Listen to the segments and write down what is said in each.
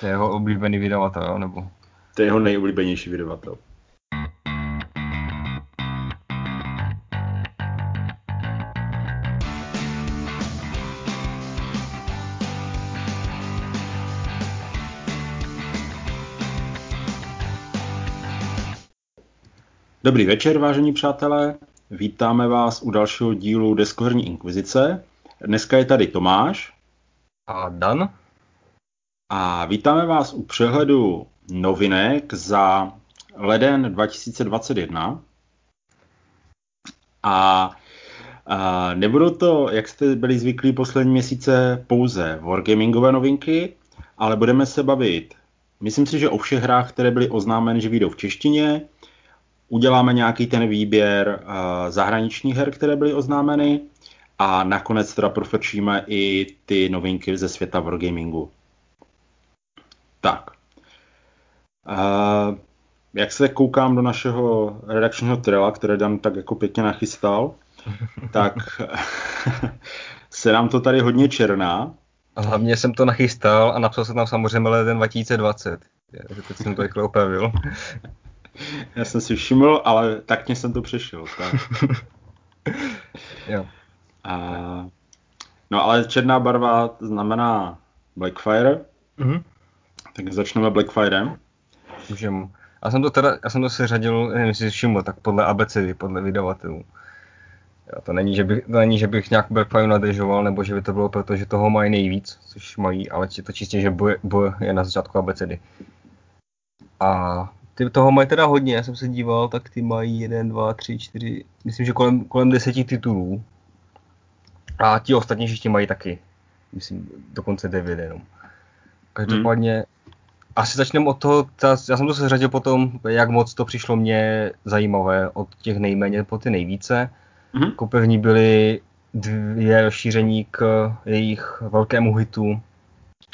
To je jeho oblíbený vydavatel, nebo? To je jeho nejoblíbenější vydavatel. Dobrý večer, vážení přátelé. Vítáme vás u dalšího dílu Deskoherní inkvizice. Dneska je tady Tomáš. A Dan. A vítáme vás u přehledu novinek za leden 2021. A, a nebudou to, jak jste byli zvyklí poslední měsíce, pouze wargamingové novinky, ale budeme se bavit, myslím si, že o všech hrách, které byly oznámeny, že vyjdou v češtině, uděláme nějaký ten výběr zahraničních her, které byly oznámeny a nakonec teda profečíme i ty novinky ze světa Wargamingu. Tak. Uh, jak se koukám do našeho redakčního trela, které Dan tak jako pěkně nachystal, tak se nám to tady hodně černá. A hlavně jsem to nachystal a napsal jsem tam samozřejmě leden 2020. Teď jsem to rychle opravil. Já jsem si všiml, ale taktně jsem to přešel. Tak. jo. A, no ale černá barva znamená Blackfire. Mm-hmm. Tak začneme Blackfirem. Můžem. Já jsem to teda, já jsem to seřadil, nevím, jestli všiml, tak podle abecedy, podle vydavatelů. Jo, to není, že bych, to není, že bych nějak Blackfire nadržoval, nebo že by to bylo proto, že toho mají nejvíc, což mají, ale je to čistě, že B, B je na začátku abecedy. A ty toho mají teda hodně, já jsem se díval, tak ty mají 1, 2, 3, 4, myslím, že kolem, kolem deseti titulů. A ti ostatní ještě mají taky, myslím, dokonce 9 jenom. Každopádně, hmm. Asi začneme od toho, já jsem to se řadil potom, jak moc to přišlo mně zajímavé, od těch nejméně po ty nejvíce. Hmm. Jako první byly dvě rozšíření k jejich velkému hitu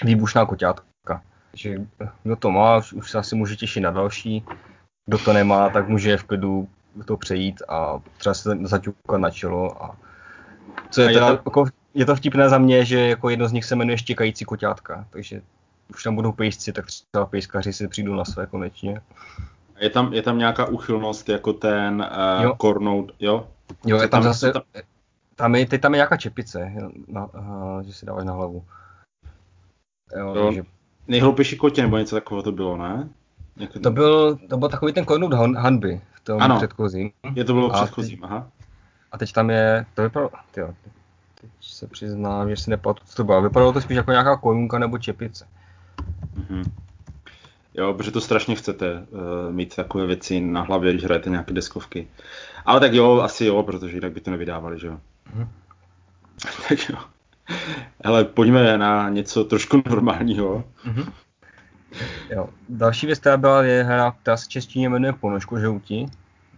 Výbušná koťátka. Takže kdo to má, už se asi může těšit na další. Kdo to nemá, tak může v klidu to přejít a třeba se zaťukat na čelo. A co je, teda, jako, je to vtipné za mě, že jako jedno z nich se jmenuje Štěkající koťátka, takže už tam budou pejsci, tak třeba pejskaři si přijdou na své konečně. Je tam, je tam nějaká uchylnost jako ten uh, jo. kornout, jo? Jo, je tam, tam zase, tam... tam je, teď tam je nějaká čepice, na, uh, že si dáváš na hlavu. Jo, jo. Takže nejhloupější kotě, nebo něco takového to bylo, ne? Jako... To, byl, to byl takový ten kornout hanby v tom ano, předchozím. je to bylo v předchozím, teď, aha. A teď tam je, to vypadalo, tyjo, teď se přiznám, že si nepamatuju, co to bylo. Vypadalo to spíš jako nějaká korunka nebo čepice. Mm-hmm. Jo, protože to strašně chcete uh, mít takové věci na hlavě, když hrajete nějaké deskovky. Ale tak jo, asi jo, protože jinak by to nevydávali, že jo. Mm-hmm. tak jo. Hele, pojďme na něco trošku normálního. Mm-hmm. Jo. Další věc, která byla, je hra, která se češtině jmenuje Ponožko žoutí.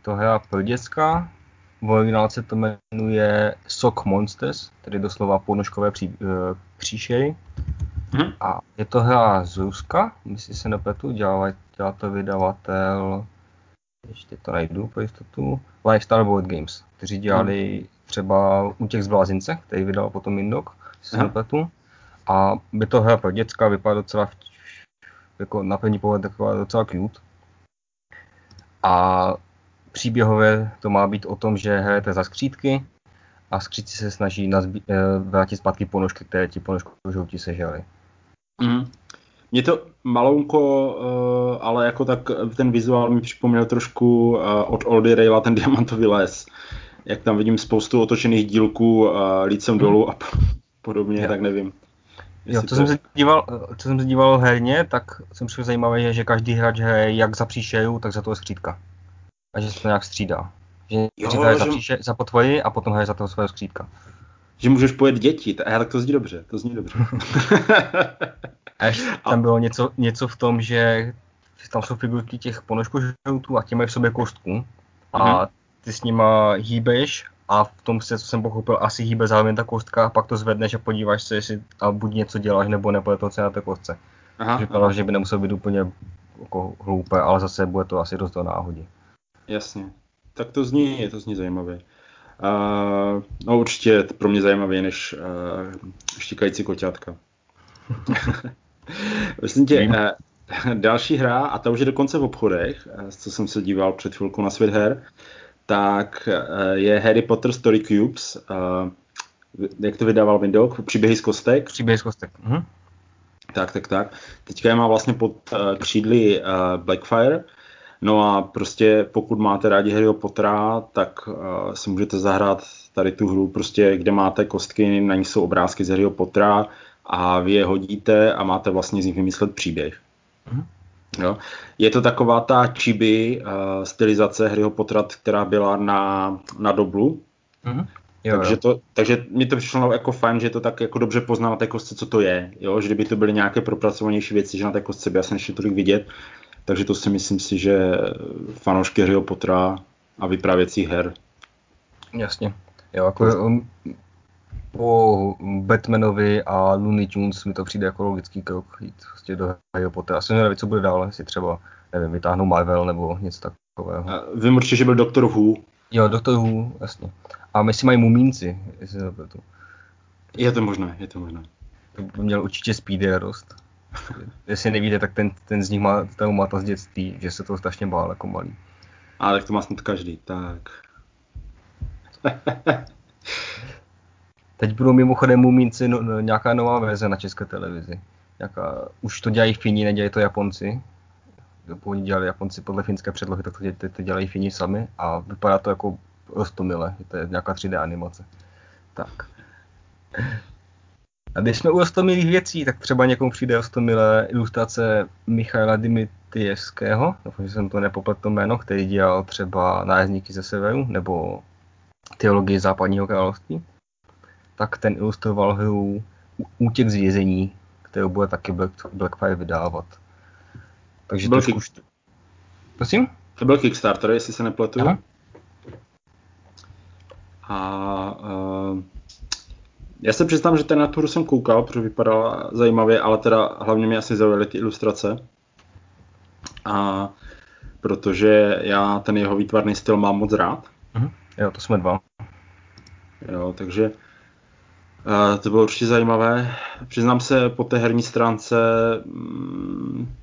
To hra pro děcka. V originálce to jmenuje Sock Monsters, tedy doslova ponožkové pří, e, příšery. Mm-hmm. A je to hra z Ruska, myslím se nepletu, dělá, dělá to vydavatel, ještě to najdu pro jistotu, Lifestyle Board Games, kteří dělali mm třeba Útěk z blázince, který vydal potom Indok, si nepletu. A by to hra pro děcka, vypadá docela jako na první pohled taková docela cute. A příběhově to má být o tom, že hrajete za skřítky a skřítci se snaží nazbí, eh, vrátit zpátky ponožky, které ti ponožky žoutí sežaly. Mm. Mě to malounko, uh, ale jako tak ten vizuál mi připomněl trošku uh, od Oldy Raila ten diamantový les jak tam vidím spoustu otočených dílků a lícem hmm. dolů a podobně, jo. tak nevím. Jo, co, to... jsem se díval, co jsem se díval herně, tak jsem přišel zajímavé, že, že každý hráč hraje jak za příšeju, tak za toho skřítka. A že se to nějak střídá. Že jo, hraje že... za, příše, za potvoji a potom hraje za toho svého skřítka. Že můžeš pojet děti, tak to zní dobře, to zní dobře. a ještě tam bylo něco, něco v tom, že tam jsou figurky těch ponožků žoutů a ti mají v sobě kostku. A mm-hmm ty s nima hýbeš a v tom se, co jsem pochopil, asi hýbe zároveň ta kostka a pak to zvedneš a podíváš se, jestli a buď něco děláš, nebo nebude to, co na té kostce. Aha, Vypadalo, že by nemusel být úplně jako hloupé, ale zase bude to asi dost do náhodě. Jasně. Tak to zní, to zní zajímavé. Uh, no určitě pro mě zajímavé než uh, štíkající koťátka. Myslím tě, eh, další hra, a ta už je dokonce v obchodech, eh, co jsem se díval před chvilkou na svět her, tak eh, je Harry Potter Story Cubes. Eh, jak to vydával Windows? Příběhy z kostek? Příběhy z kostek. Mhm. Tak, tak, tak. Teďka je má vlastně pod křídly Blackfire. No a prostě pokud máte rádi Harryho Pottera, tak si můžete zahrát tady tu hru, prostě, kde máte kostky, na nich jsou obrázky z Harryho Pottera a vy je hodíte a máte vlastně z nich vymyslet příběh. Mm-hmm. Jo. Je to taková ta chibi uh, stylizace Harryho Pottera, která byla na, na Doblu. Mm-hmm. Jo, takže. To, takže mi to přišlo jako fajn, že to tak jako dobře pozná na té kostce, co to je. Jo? Že kdyby to byly nějaké propracovanější věci, že na té kostce by asi nešli tolik vidět. Takže to si myslím si, že fanoušky Harryho Pottera a vyprávěcích her. Jasně. Jo, jako um, po Batmanovi a Looney Tunes mi to přijde jako logický krok jít prostě do Harry Pottera. Asi nevím, co bude dál, jestli třeba, nevím, vytáhnou Marvel nebo něco takového. A vím určitě, že byl Doctor Who. Jo, Doctor Who, jasně. A my si mají mumínci, jestli to. Je to možné, je to možné. To by měl určitě Speedy radost. Jestli nevíte, tak ten, ten z nich má, ten má to z dětství, že se to strašně bál jako malý. Ale tak to má snad každý, tak. Teď budou mimochodem Mumínci no, no, nějaká nová verze na české televizi. Jaká, už to dělají Fini, nedělají to Japonci. Původně dělali Japonci podle finské předlohy, tak to, teď to dělají Fini sami a vypadá to jako rostomile. To je nějaká 3D animace. Tak. A když jsme u rostomilých věcí, tak třeba někomu přijde rostomilé ilustrace Michaila Dimitrievského, doufám, že jsem to nepopletl to jméno, který dělal třeba Nájezdníky ze severu, nebo Teologii západního království tak ten ilustroval hru Útěk z vězení, kterou bude taky Black, Blackfire vydávat. Takže to už... Prosím? To byl Kickstarter, jestli se nepletu. Aha. A uh, já se přiznám, že ten na tu hru jsem koukal, protože vypadala zajímavě, ale teda hlavně mě asi zaujaly ty ilustrace. A protože já ten jeho výtvarný styl mám moc rád. Uh-huh. Jo, to jsme dva. Jo, takže Uh, to bylo určitě zajímavé. Přiznám se, po té herní stránce, mm,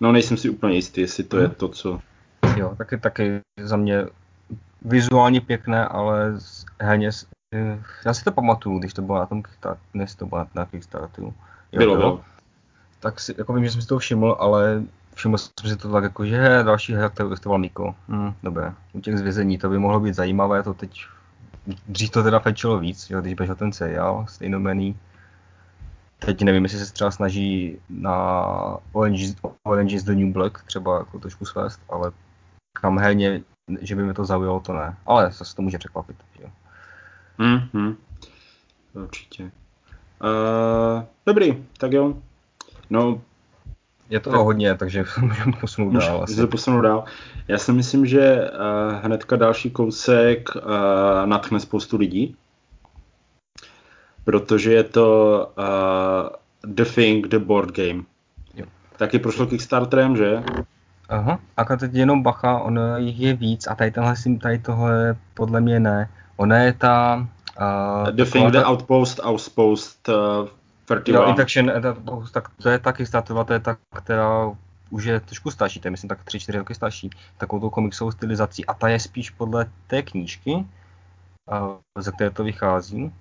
no nejsem si úplně jistý, jestli to hmm. je mhm. to, co... Jo, taky, taky za mě vizuálně pěkné, ale herně, já si to pamatuju, když to bylo na tom Kickstarteru, než to bylo na Kickstarteru. Jo, bylo, bylo. Tak si, jako vím, že jsem si to všiml, ale všiml jsem si to tak jako, že další hra, kterou dostával Miko. Hm, dobré, u těch zvězení, to by mohlo být zajímavé, to teď dřív to teda fečilo víc, jo, když běžel ten seriál stejnomený. Teď nevím, jestli se třeba snaží na Orange, Orange is the New Black třeba jako trošku svést, ale kam herně, že by mi to zaujalo, to ne. Ale zase to může překvapit. Jo. Mm-hmm. Určitě. Uh, dobrý, tak jo. No, je to tak, hodně, takže můžeme posunout dál. Můžeme posunout dál. Já si myslím, že uh, hnedka další kousek uh, natchne spoustu lidí, protože je to uh, The Thing, The Board Game. Jo. Taky prošlo Kickstarterem, že? Aha, a teď jenom bacha, ono jich je víc a tady tenhle, tady tohle podle mě ne. Ona je ta... Uh, the Thing, The Outpost, Outpost, uh, 31. Jo, Infection, tak to je taky statová, to je ta, která už je trošku starší, to je myslím tak 3-4 roky starší, takovou tou komiksovou stylizací a ta je spíš podle té knížky, ze které to vychází,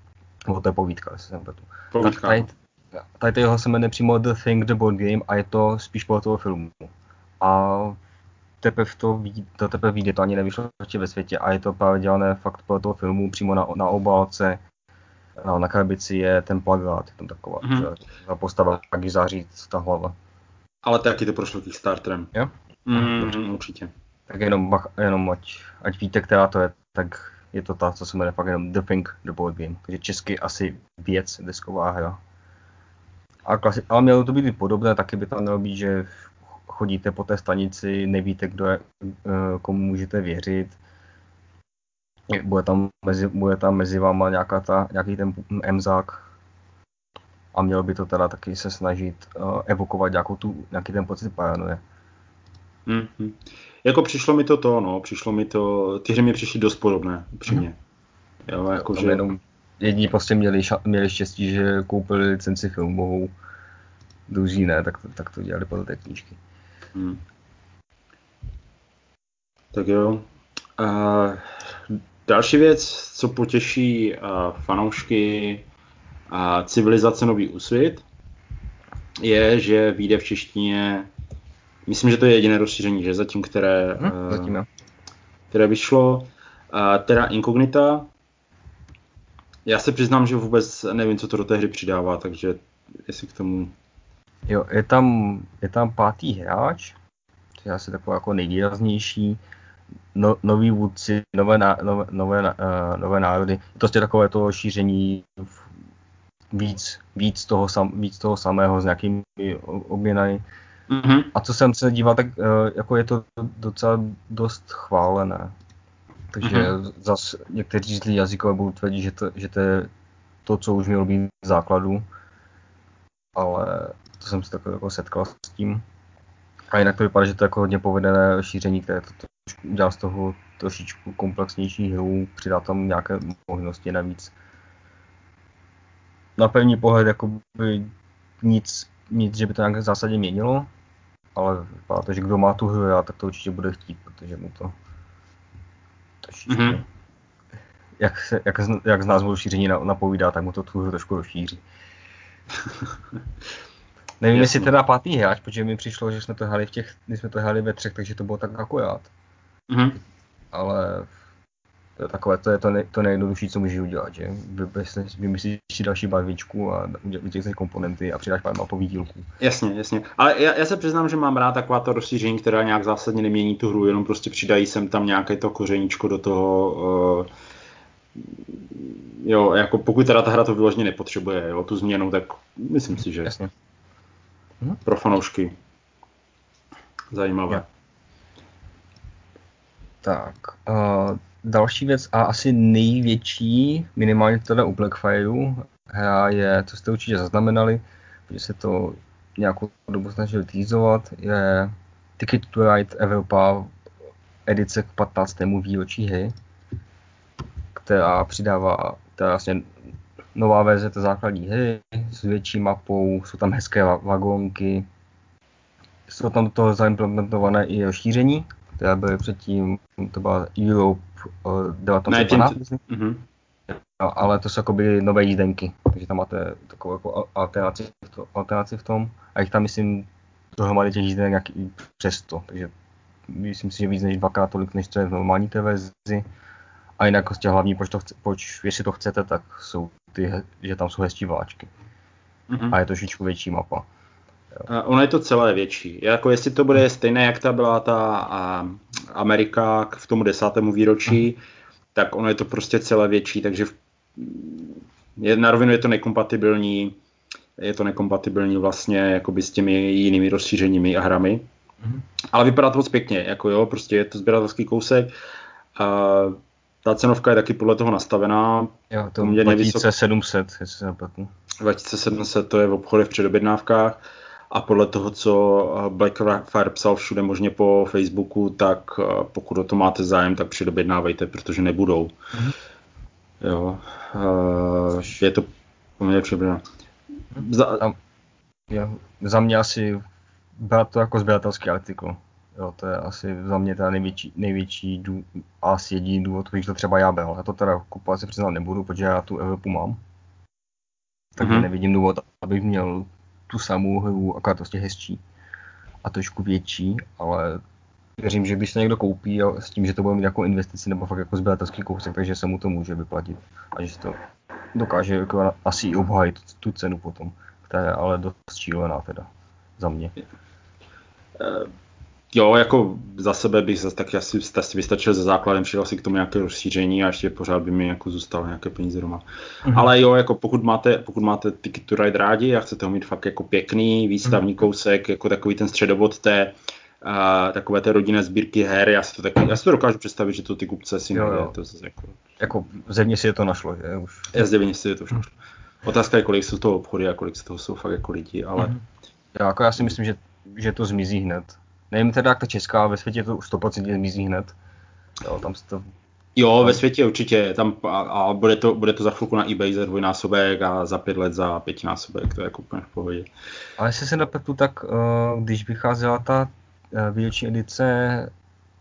nebo to je povídka, jestli jsem pletu. Povídka. tady, tady jeho se jmenuje přímo The Thing, The Board Game a je to spíš podle toho filmu. A teprve to, to teprve vyjde, to ani nevyšlo ještě ve světě a je to právě dělané fakt podle toho filmu, přímo na, na obálce, No, na krabici je ten plagát, je tam taková mm-hmm. ta postava, jak září ta hlava. Ale taky to prošlo Kickstarterem. Jo? Mm, určitě. Tak jenom, jenom ať, ať víte, která to je, tak je to ta, co se jmenuje fakt jenom The Pink, The Board Game. Takže česky asi věc, desková hra. A klasi- ale mělo to být podobné, taky by tam mělo být, že chodíte po té stanici, nevíte, kdo je, eh, komu můžete věřit, bude tam mezi, bude tam mezi váma nějaká ta, nějaký ten emzák a měl by to teda taky se snažit uh, evokovat nějakou tu, nějaký ten pocit paranoje. Mm-hmm. Jako přišlo mi to to, no, přišlo mi to, ty hry mi přišly dost podobné, upřímně. Mm. Jo, jako, že... jenom jediní prostě měli, ša- měli štěstí, že koupili licenci filmovou druzí ne, tak, tak to dělali podle té knížky. Hmm. Tak jo. Uh, další věc, co potěší fanoušky uh, civilizace Nový úsvit, je, že vyjde v češtině, myslím, že to je jediné rozšíření, že zatím, které, hmm, zatím, uh, které vyšlo, teda Incognita. Já se přiznám, že vůbec nevím, co to do té hry přidává, takže jestli k tomu... Jo, je tam, je tam pátý hráč, to je asi takový jako nejvýraznější, no, nový vůdci, nové, nové, nové, uh, nové národy. Je to prostě takové to šíření víc, víc, toho, sam, víc toho samého s nějakými obměnami. Mm-hmm. A co jsem se díval, tak uh, jako je to docela dost chválené. Takže mm-hmm. zas někteří zlí jazykové budou tvrdit, že to, že to je to, co už mělo být v základu. Ale to jsem se tak jako setkal s tím. A jinak to vypadá, že to je jako hodně povedené šíření, které to, to udělá z toho trošičku komplexnější hru, přidá tam nějaké možnosti navíc. Na první pohled jakoby nic, nic, že by to nějak zásadě měnilo, ale vypadá to, že kdo má tu hru, tak to určitě bude chtít, protože mu to trošičku, mm-hmm. jak, se, jak, jak z názvu šíření napovídá, tak mu to tu hru trošku rozšíří. Nevím, Jasně. jestli teda pátý hráč, protože mi přišlo, že jsme to hráli v těch, když jsme to hráli ve třech, takže to bylo tak akorát. Mm-hmm. Ale to je takové, to je to, nej, to nejjednodušší, co můžeš udělat, že? Vymyslíš si další barvičku a vytěžíš komponenty a přidáš pár mapový dílku. Jasně, jasně. Ale já, já, se přiznám, že mám rád taková to rozšíření, která nějak zásadně nemění tu hru, jenom prostě přidají sem tam nějaké to kořeníčko do toho, uh, jo, jako pokud teda ta hra to vyloženě nepotřebuje, jo, tu změnu, tak myslím si, že Jasně. Mhm. pro fanoušky zajímavé. Ja. Tak, uh, další věc a asi největší, minimálně teda u Blackfireu, hra je, co jste určitě zaznamenali, že se to nějakou dobu snažil týzovat, je Ticket to Ride Evropa edice k 15. výročí hry, která přidává teda vlastně nová verze té základní hry s větší mapou, jsou tam hezké vagónky, jsou tam do toho zaimplementované i rozšíření, které byly předtím, to byla Europe 1912, mm-hmm. no, ale to jsou jakoby nové jízdenky, takže tam máte takovou jako alternaci, v to, alternaci v tom a jich tam myslím dohromady těch jízdenek nějaký přes 100, takže myslím si, že víc než dvakrát tolik, než to je v normální té verzi. A jinak prostě hlavní, proč, to chce, proč jestli to chcete, tak jsou ty, že tam jsou hezčí vláčky. Mm-hmm. A je to trošičku větší mapa. Jo. Ono je to celé větší. Jako jestli to bude stejné, jak ta byla ta a, Amerika k v tomu desátému výročí, mm. tak ono je to prostě celé větší, takže v, je, na rovinu je to nekompatibilní, je to nekompatibilní vlastně jakoby s těmi jinými rozšířeními a hrami. Mm. Ale vypadá to moc pěkně, jako jo, prostě je to sběratelský kousek. A ta cenovka je taky podle toho nastavená. Jo, to 2700, jestli se nepletu. 2700 to je v obchodech v předobjednávkách a podle toho, co Blackfire psal všude možně po Facebooku, tak eh, pokud o to máte zájem, tak předobjednávejte, protože nebudou. Mm-hmm. Jo, uh, je to poměrně přibližné. Za, za mě asi brát to jako sběratelský artikl. Jo, to je asi za mě teda největší, největší dů, asi jediný důvod, když to třeba já byl. Já to teda kupovat se přiznat nebudu, protože já tu Evropu mám. Takže mm-hmm. nevidím důvod, abych měl tu samou hru, akorát prostě hezčí a trošku větší, ale věřím, že když se někdo koupí a s tím, že to bude mít jako investici nebo fakt jako sběratelský kousek, takže se mu to může vyplatit a že to dokáže jako asi i obhájit tu cenu potom, která je ale dost šílená teda za mě. Uh Jo, jako za sebe bych zase tak asi, asi vystačil ze základem, přidal si k tomu nějaké rozšíření a ještě pořád by mi jako zůstalo nějaké peníze doma. Mm-hmm. Ale jo, jako pokud máte, pokud máte Ticket to Ride rádi a chcete ho mít fakt jako pěkný, výstavní mm-hmm. kousek, jako takový ten středobod té, a takové té rodinné sbírky her, já si to taky, já si to dokážu představit, že to ty kupce si jo, jo. to zase jako... Jako zevně si je to našlo, že už. Já zevně si je to už našlo. Otázka je, kolik jsou toho obchody a kolik z toho jsou fakt jako lidi, ale... Mm-hmm. Já, jako já si myslím, že, že to zmizí hned Nevím teda, jak ta česká, ve světě to už 100% zmizí hned. Jo, tam to Jo, ve světě určitě. Tam, a, a bude, to, bude to za chvilku na eBay za dvojnásobek a za pět let za pětinásobek, to je jako úplně v pohodě. Ale jestli se nepletu, tak uh, když vycházela ta uh, výroční edice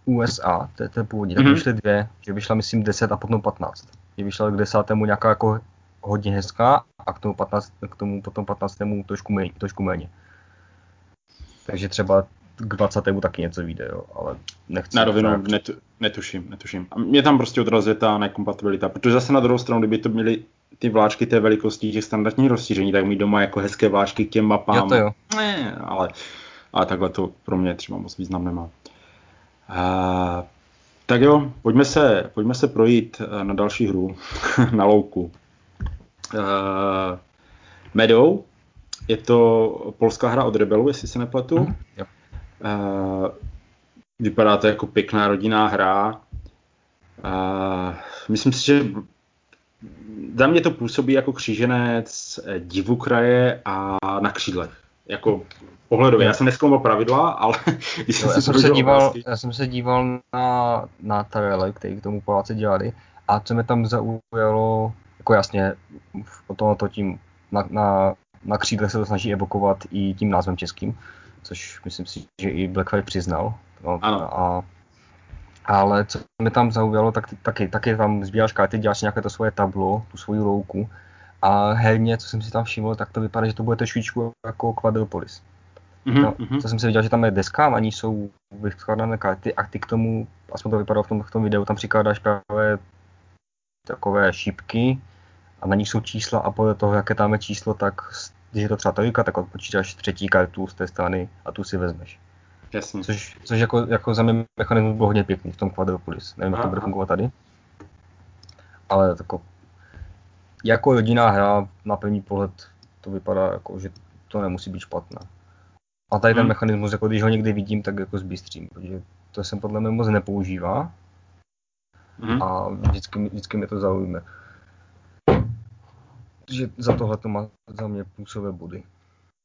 USA, to, je původní, tak mm-hmm. vyšly dvě, že vyšla myslím 10 a potom 15. Že vyšla k desátému nějaká jako hodně hezká a k tomu, 15, k tomu potom 15. trošku méně. Trošku méně. Takže třeba k 20. taky něco vyjde, jo, ale nechci. Na rovinu tak... netu, netuším, netuším. A mě tam prostě odrazuje ta nekompatibilita, protože zase na druhou stranu, kdyby to měly ty vláčky té velikosti těch standardních rozšíření, tak mít doma jako hezké vláčky k těm mapám. Jo, to jo. Ne, ale, ale takhle to pro mě třeba moc význam nemá. A, tak jo, pojďme se, pojďme se projít eh, na další hru, na louku. Uh, Meadow, je to polská hra od Rebelu, jestli se nepletu. Mm, jo. Uh, vypadá to jako pěkná rodinná hra. Uh, myslím si, že za mě to působí jako kříženec divukraje a na křídlech. Jako pohledově. Já jsem neskoumal pravidla, ale když jsem, já, jsem se díval, já jsem se díval na, na trailer, který k tomu Poláci dělali a co mě tam zaujalo, jako jasně, o tom to tím na, na, na křídle se to snaží evokovat i tím názvem českým, což myslím si, že i Blackfire přiznal. No, ano. A, ale co mě tam zaujalo, tak taky, taky tam sbíráš karty, děláš nějaké to svoje tablo, tu svoji louku a herně, co jsem si tam všiml, tak to vypadá, že to bude trošičku jako Quadropolis. Mm-hmm. No, mhm. co jsem si viděl, že tam je deska, na ní jsou vyskládané karty a ty k tomu, aspoň to vypadalo v tom, v tom videu, tam přikládáš právě takové šípky a na nich jsou čísla a podle toho, jaké tam je číslo, tak když je to třeba trojka, tak odpočítáš třetí kartu z té strany a tu si vezmeš. Jasně. Což, což jako, jako za mě mechanismus byl hodně pěkný v tom Quadropolis. Nevím, jak to bude fungovat tady. Ale tako, jako jediná hra na první pohled to vypadá jako, že to nemusí být špatné. A tady ten hmm. mechanismus, jako když ho někdy vidím, tak jako zbystřím, protože to jsem podle mě moc nepoužívá. Hmm. A vždycky, vždycky mě to zaujme že za tohle to má za mě působé body.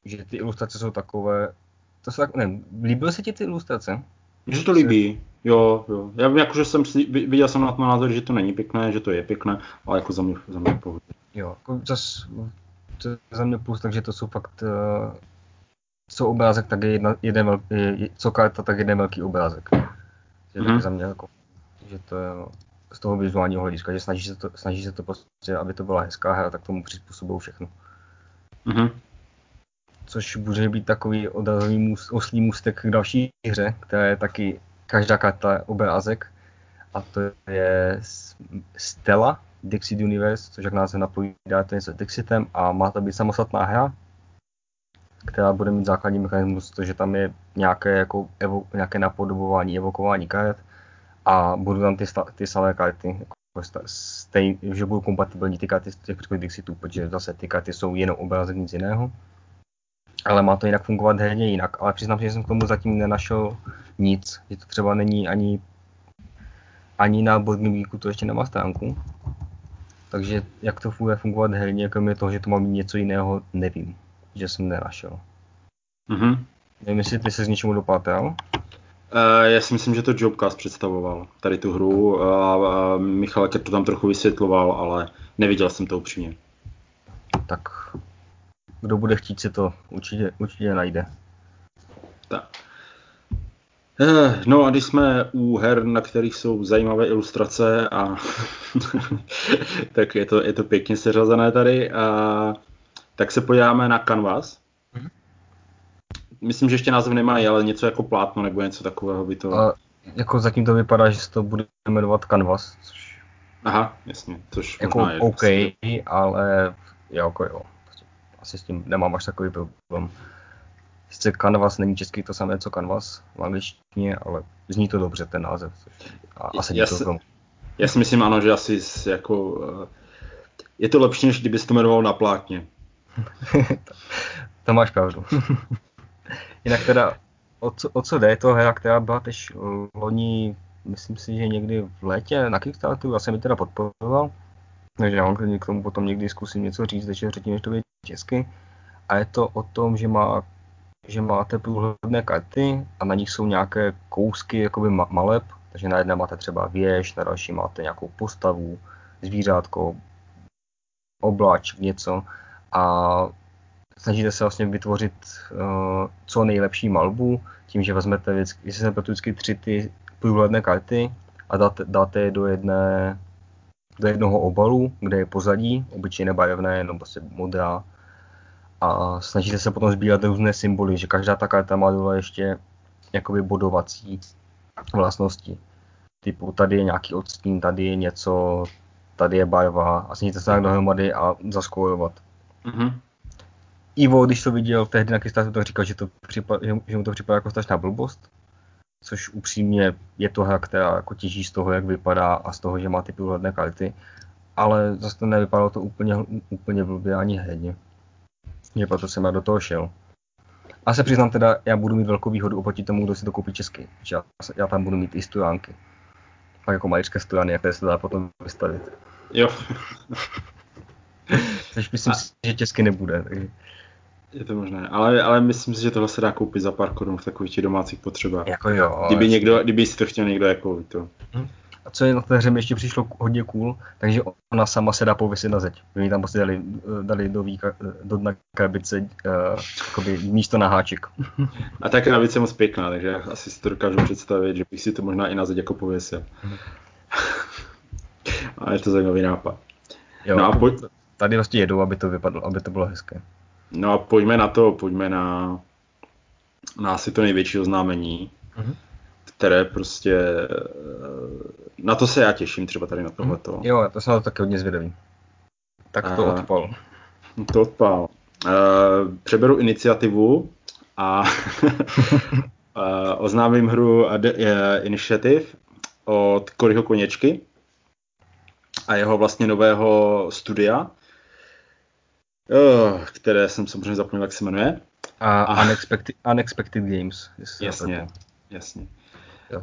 Že ty ilustrace jsou takové, to jsou tak, ne, líbily se ti ty ilustrace? Mně se to líbí, jo, jo. Já vím, jakože jsem si, viděl jsem na to názor, že to není pěkné, že to je pěkné, ale jako za mě, za mě pohodě. Jo, jako zas, to je za mě plus, takže to jsou fakt, uh, co obrázek, tak je jedna, jeden velký, co karta, tak jeden velký obrázek. Je mm-hmm. za mě jako, že to je, z toho vizuálního hlediska, že snaží se to, snaží se to prostě, aby to byla hezká hra, tak tomu přizpůsobují všechno. Mm-hmm. Což může být takový odrazový oslý můstek k další hře, která je taky každá karta obrázek a to je Stella Dixit Universe, což jak název napovídá, to je něco Dixitem a má to být samostatná hra, která bude mít základní mechanismus, to, že tam je nějaké, jako evo, nějaké napodobování, evokování karet, a budou tam ty, ty samé karty, jako stejn, že budou kompatibilní ty karty z těch předchozích Dixitů, protože zase ty karty jsou jenom obrázek, nic jiného. Ale má to jinak fungovat herně jinak, ale přiznám že jsem k tomu zatím nenašel nic, že to třeba není ani ani na Boardgamegeeku to ještě nemá stránku. Takže jak to bude fungovat herně, kromě toho, že to má mít něco jiného, nevím, že jsem nenašel. Mm-hmm. Nevím, jestli ty se s něčemu dopátral. Uh, já si myslím, že to Jobcast představoval, tady tu hru. A, a Michal to tam trochu vysvětloval, ale neviděl jsem to upřímně. Tak kdo bude chtít si to určitě, určitě najde. Tak. Eh, no a když jsme u her, na kterých jsou zajímavé ilustrace, a tak je to, je to pěkně seřazené tady, a, tak se podíváme na Canvas myslím, že ještě název nemají, ale něco jako plátno nebo něco takového by to... A jako zatím to vypadá, že se to bude jmenovat Canvas, což... Aha, jasně, což jako možná je OK, prostě... ale jo, jako jo. Asi s tím nemám až takový problém. Sice Canvas není český to samé, co Canvas v angličtině, ale zní to dobře ten název. Což... A asi já, si, já si myslím, ano, že asi jako... Eh, je to lepší, než kdyby to jmenoval na plátně. to máš pravdu. Jinak teda, o co, o co jde, to hra, která byla tež loni, myslím si, že někdy v létě na Kickstarteru, já jsem ji teda podporoval, takže já vám k tomu potom někdy zkusím něco říct, ještě předtím, než to bude česky. A je to o tom, že, má, že máte průhledné karty a na nich jsou nějaké kousky jakoby maleb, Takže na jedné máte třeba věž, na další máte nějakou postavu, zvířátko, oblač, něco. A snažíte se vlastně vytvořit uh, co nejlepší malbu, tím, že vezmete vždycky, jestli se vždycky tři ty průhledné karty a dáte, dáte je do jedné do jednoho obalu, kde je pozadí, obyčejné barevné, nebo prostě modrá. A snažíte se potom sbírat různé symboly, že každá ta karta má dole ještě jakoby bodovací vlastnosti. Typu tady je nějaký odstín, tady je něco, tady je barva a snažíte se nějak dohromady a zaskojovat. Mm-hmm. Ivo, když to viděl tehdy na Kickstarteru, tak říkal, že, to připad, že, mu to připadá jako strašná blbost, což upřímně je to hra, která jako těží z toho, jak vypadá a z toho, že má ty průhledné karty, ale zase to nevypadalo to úplně, úplně blbě ani hedně. Že proto jsem já do toho šel. A se přiznám teda, já budu mít velkou výhodu oproti tomu, kdo si to koupí česky. Já, já tam budu mít i stojánky. Tak jako maličké stojany, které se dá potom vystavit. Jo. Což myslím a... si, že česky nebude. Takže... Je to možné, ale, ale myslím si, že tohle se dá koupit za pár korun v takových těch domácích potřebách. Jako jo. Kdyby, někdo, kdyby si to chtěl někdo jako to. Hm. A co je na té hře mi ještě přišlo hodně cool, takže ona sama se dá pověsit na zeď. My tam prostě dali, dali do, výka, do dna krabice uh, místo na háček. A ta krabice je moc pěkná, takže já asi si to dokážu představit, že bych si to možná i na zeď jako pověsil. A je to zajímavý nápad. Jo, no a pojď... Tady vlastně jedou, aby to vypadlo, aby to bylo hezké. No a pojďme na to, pojďme na, na asi to největší oznámení, uh-huh. které prostě, na to se já těším třeba tady na mhm. tohleto. Uh-huh. Jo, to jsem na to taky hodně zvědavý. Tak to uh, odpal. To odpal. Uh, přeberu iniciativu a uh, oznámím hru uh, Initiative od Koryho Koněčky a jeho vlastně nového studia, Oh, které jsem samozřejmě zapomněl, jak se jmenuje. A, a... Unexpected, Unexpected Games. Jasně, jasně.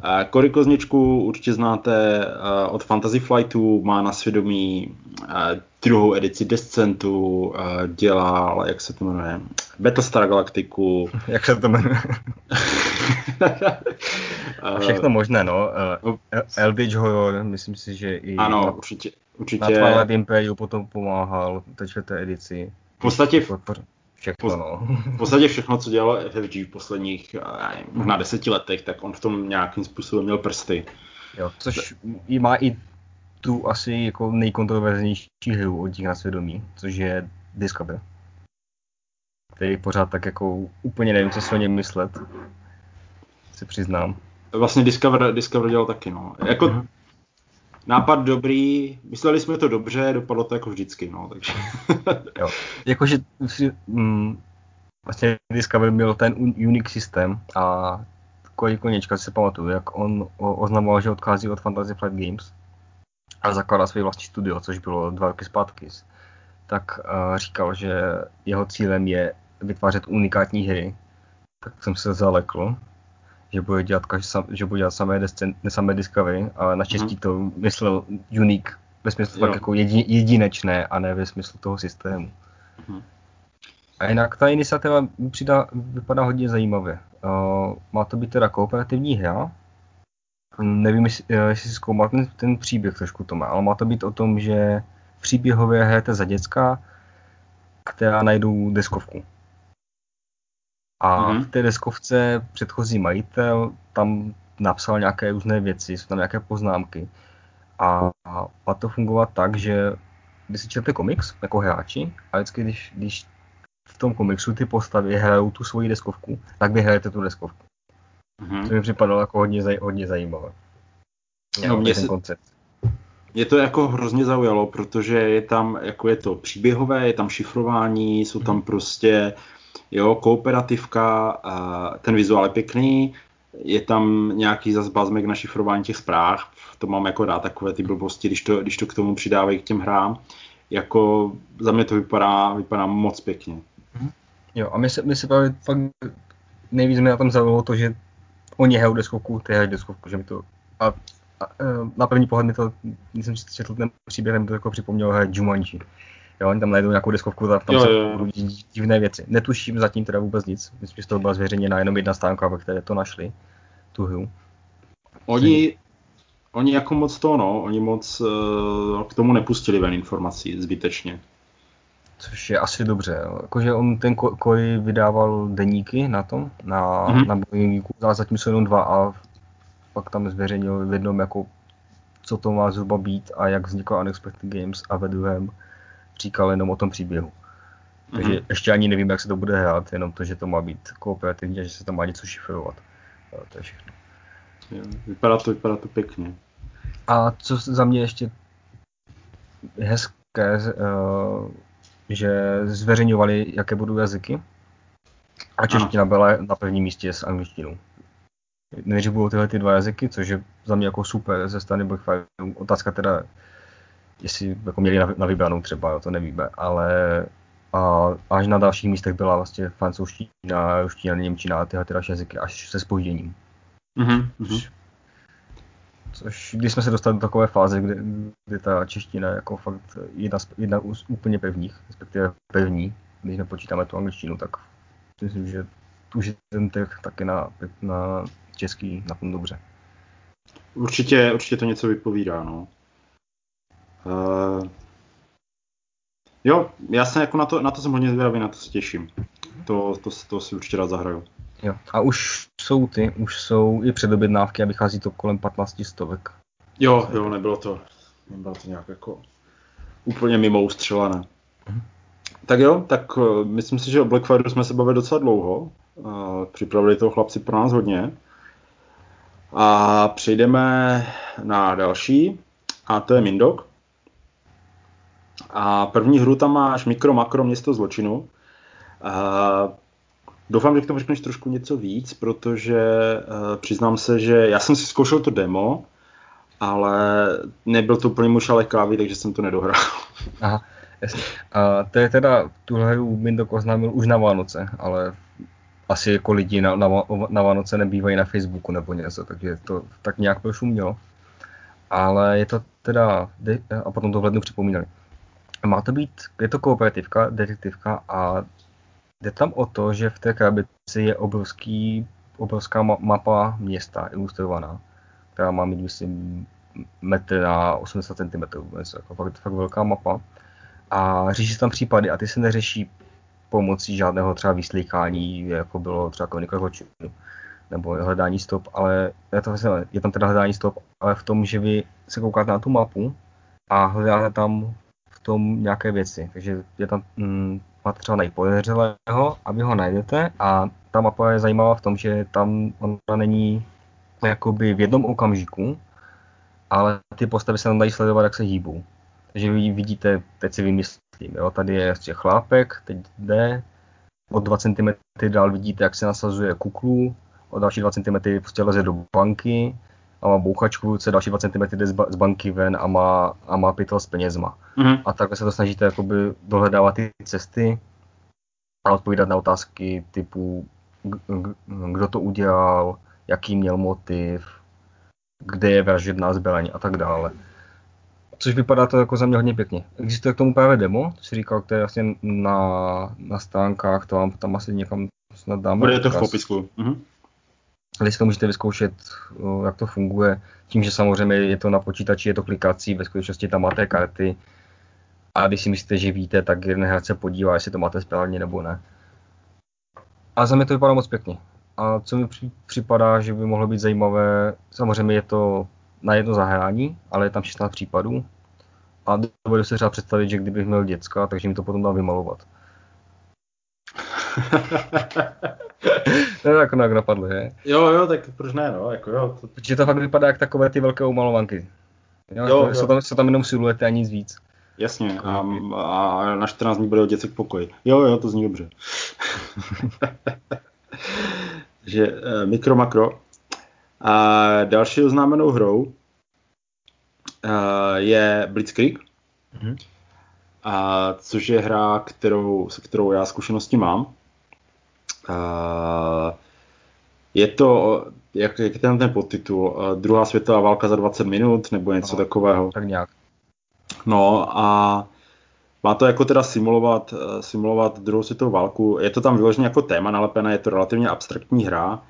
A Cory Kozničku určitě znáte od Fantasy Flightu, má na svědomí druhou edici Descentu, dělal, jak se to jmenuje, Battlestar Galactiku. jak se to jmenuje? Všechno možné, no. Eldritch Horror, myslím si, že i... Ano, na, určitě. určitě. Na Twilight Imperium potom pomáhal teď té edici. V podstatě všechno, no. v podstatě všechno, co dělal FFG v posledních možná deseti letech, tak on v tom nějakým způsobem měl prsty. Jo, což jí má i tu asi jako nejkontroverznější hru od nich na svědomí, což je Discover. Který pořád tak jako úplně nevím, co si o něm myslet. Se přiznám. Vlastně Discover, Discover dělal taky, no. Jako, uh-huh. Nápad dobrý, mysleli jsme to dobře, dopadlo to jako vždycky, no, takže. jo. Jakože mm, vlastně Discover měl ten unique systém a Koji Koněčka si pamatuju, jak on oznamoval, že odchází od Fantasy Flight Games a zakládá svůj vlastní studio, což bylo dva roky zpátky, tak uh, říkal, že jeho cílem je vytvářet unikátní hry, tak jsem se zalekl, že bude dělat, každý, že bude dělat samé, descen, samé Discovery, ale naštěstí mm-hmm. to myslel unique, ve smyslu tak jako jedi, jedinečné a ne ve smyslu toho systému. Mm-hmm. A jinak ta iniciativa mi přidá, vypadá hodně zajímavě. Uh, má to být teda kooperativní hra. Nevím, jestli, eh, jestli si zkoumal ten, ten příběh trošku to má, ale má to být o tom, že příběhově hrajete za děcka, která najdou deskovku. A mm-hmm. v té deskovce předchozí majitel tam napsal nějaké různé věci, jsou tam nějaké poznámky. A, a má to fungovat tak, že když si čtete komiks jako hráči, a vždycky, když, když v tom komiksu ty postavy hrajou tu svoji deskovku, tak vy hrajete tu deskovku. Mm-hmm. To mi připadalo jako hodně, zaj, hodně zajímavé. No, mě, ten koncept. Mě to jako hrozně zaujalo, protože je tam, jako je to příběhové, je tam šifrování, jsou tam mhm. prostě jo, kooperativka, ten vizuál je pěkný, je tam nějaký zase bazmek na šifrování těch zpráv, to mám jako rád takové ty blbosti, když to, když to k tomu přidávají k těm hrám, jako za mě to vypadá, vypadá moc pěkně. Mhm. Jo, a my se, my se právě fakt nejvíc mě na tom zaujalo to, že oni hrajou deskovku, ty hrají deskovku, že mi to, a, a, e, na první pohled mi to, když jsem si četl ten příběh, mi to jako připomnělo hraje Jumanji. Jo, oni tam najdou nějakou deskovku, tam jo, se budou divné věci. Netuším zatím teda vůbec nic. Myslím, že to byla zveřejněna jenom jedna stránka, ve které to našli, tu hru. Oni, oni jako moc to, no, oni moc uh, k tomu nepustili ven informací zbytečně. Což je asi dobře. Jo. Jakože on ten Koi vydával deníky na tom, na, mm-hmm. na Boeingu, ale zatím jsou jenom dva a pak tam zveřejnil v jednom jako co to má zhruba být a jak vzniklo Unexpected Games a ve druhém říkal jenom o tom příběhu. Takže mm-hmm. ještě ani nevím, jak se to bude hrát, jenom to, že to má být kooperativní a že se tam má něco šifrovat. To je všechno. Vypadá to, vypadá to pěkně. A co za mě ještě hezké, uh, že zveřejňovali, jaké budou jazyky. A čeština byla na prvním místě s angličtinou. Než budou tyhle ty dva jazyky, což je za mě jako super ze strany Blackfire. Otázka teda, jestli jako měli na, na vybranou třeba, jo, to nevíme, ale a až na dalších místech byla vlastně francouzština, ruština, němčina a tyhle ty další jazyky, až se spožděním. Mm-hmm. Což, když jsme se dostali do takové fáze, kdy, kdy ta čeština je jako fakt jedna, z, jedna z úplně pevných, respektive pevní, když nepočítáme tu angličtinu, tak myslím, že už je ten trh taky na, na český na tom dobře. Určitě, určitě to něco vypovídá, no. Uh, jo, já jsem jako na to, na to jsem hodně zvědavý, na to se těším. To, to, to si určitě rád zahraju. Jo. A už jsou ty, už jsou i předobjednávky a vychází to kolem 15 stovek. Jo, jo, nebylo to, nebylo to nějak jako úplně mimo ustřelené. Mhm. Tak jo, tak uh, myslím si, že o Blackfire jsme se bavili docela dlouho. Uh, připravili toho chlapci pro nás hodně. A přejdeme na další, a to je Mindok. A první hru tam máš Mikro Makro Město zločinu. Uh, Doufám, že k tomu řekneš trošku něco víc, protože uh, přiznám se, že já jsem si zkoušel to demo, ale nebyl to úplně mušale kávy, takže jsem to nedohrál. Aha, jasně. A to je teda, tuhle hru Mindok oznámil už na Vánoce, ale asi jako lidi na, na, na Vánoce nebývají na Facebooku nebo něco, takže to tak nějak prošumělo. Ale je to teda, a potom to v lednu připomínali. Má to být, je to kooperativka, detektivka a Jde tam o to, že v té krabici je obrovský, obrovská ma- mapa města ilustrovaná, která má mít, myslím, metr na 80 cm, jako fakt, fakt velká mapa. A řeší se tam případy a ty se neřeší pomocí žádného třeba vyslýchání, jako bylo třeba komunikace zločinu, nebo hledání stop, ale je, to, je tam teda hledání stop, ale v tom, že vy se koukáte na tu mapu a hledáte tam tom nějaké věci. Takže je tam mm, třeba najít podezřelého a vy ho najdete a ta mapa je zajímavá v tom, že tam ona není jakoby v jednom okamžiku, ale ty postavy se tam dají sledovat, jak se hýbou. Takže vy vidíte, teď si vymyslím, jo, tady je ještě chlápek, teď jde, o 2 cm dál vidíte, jak se nasazuje kuklu, o další 2 cm prostě leze do banky, a má bouchačku v ruce, další 2 cm jde z, banky ven a má, a má pytel s penězma. Mm-hmm. A takhle se to snažíte jakoby dohledávat ty cesty a odpovídat na otázky typu kdo to udělal, jaký měl motiv, kde je vražedná zbraň a tak dále. Což vypadá to jako za mě hodně pěkně. Existuje k tomu právě demo, si říkal, které je vlastně na, na stránkách, to vám tam asi někam snad dáme. Bude to v popisku. Mhm to můžete vyzkoušet, jak to funguje. Tím, že samozřejmě je to na počítači, je to klikací, ve skutečnosti tam máte karty. A když si myslíte, že víte, tak jeden hráč se podívá, jestli to máte správně nebo ne. A za mě to vypadá moc pěkně. A co mi připadá, že by mohlo být zajímavé, samozřejmě je to na jedno zahrání, ale je tam 16 případů. A dovedu se třeba představit, že kdybych měl děcka, takže mi to potom dám vymalovat. To je jako napadlo, že? Jo, jo, tak proč ne, no, jako jo. To... Protože to fakt vypadá jak takové ty velké umalovanky. Jo, jo, jako, jo. Jsou, tam, jsou tam jenom siluety a nic víc. Jasně, a, a na 14 dní bude o děcek pokoj. Jo, jo, to zní dobře. že uh, mikro, makro. A další oznámenou hrou uh, je Blitzkrieg. Mm-hmm. A což je hra, kterou, se kterou já zkušenosti mám. A je to, jak, jak je ten, ten podtitul, druhá světová válka za 20 minut, nebo něco no, takového. Tak nějak. No a má to jako teda simulovat, simulovat druhou světovou válku. Je to tam vyloženě jako téma nalepené, je to relativně abstraktní hra.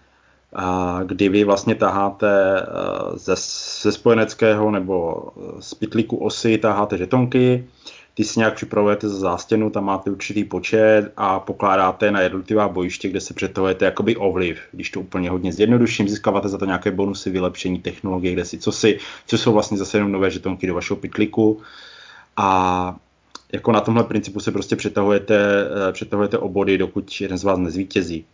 kdy vy vlastně taháte ze, ze spojeneckého nebo z pitlíku osy taháte žetonky, ty si nějak připravujete za zástěnu, tam máte určitý počet a pokládáte na jednotlivá bojiště, kde se přetahujete jakoby ovliv. Když to úplně hodně zjednoduším, získáváte za to nějaké bonusy, vylepšení technologie, kde si, co, si, co jsou vlastně zase jenom nové žetonky do vašeho pitliku. A jako na tomhle principu se prostě přetahujete, eh, přetahujete obody, dokud jeden z vás nezvítězí.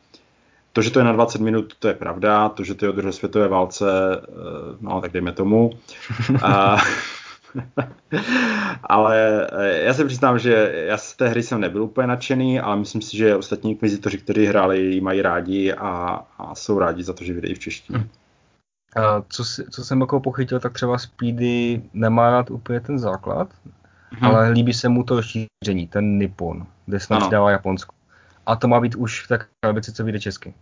To, že to je na 20 minut, to je pravda. To, že to je o druhé světové válce, eh, no tak dejme tomu. A, ale eh, já se přiznám, že já z té hry jsem nebyl úplně nadšený, ale myslím si, že ostatní inkvizitoři, kteří hráli, ji mají rádi a, a jsou rádi za to, že vydají v češtině. A co, si, co jsem jako pochytil, tak třeba Speedy nemá rád úplně ten základ, hmm. ale líbí se mu to rozšíření, ten Nippon, kde se dává Japonsko. A to má být už v té krabici, co vyjde česky.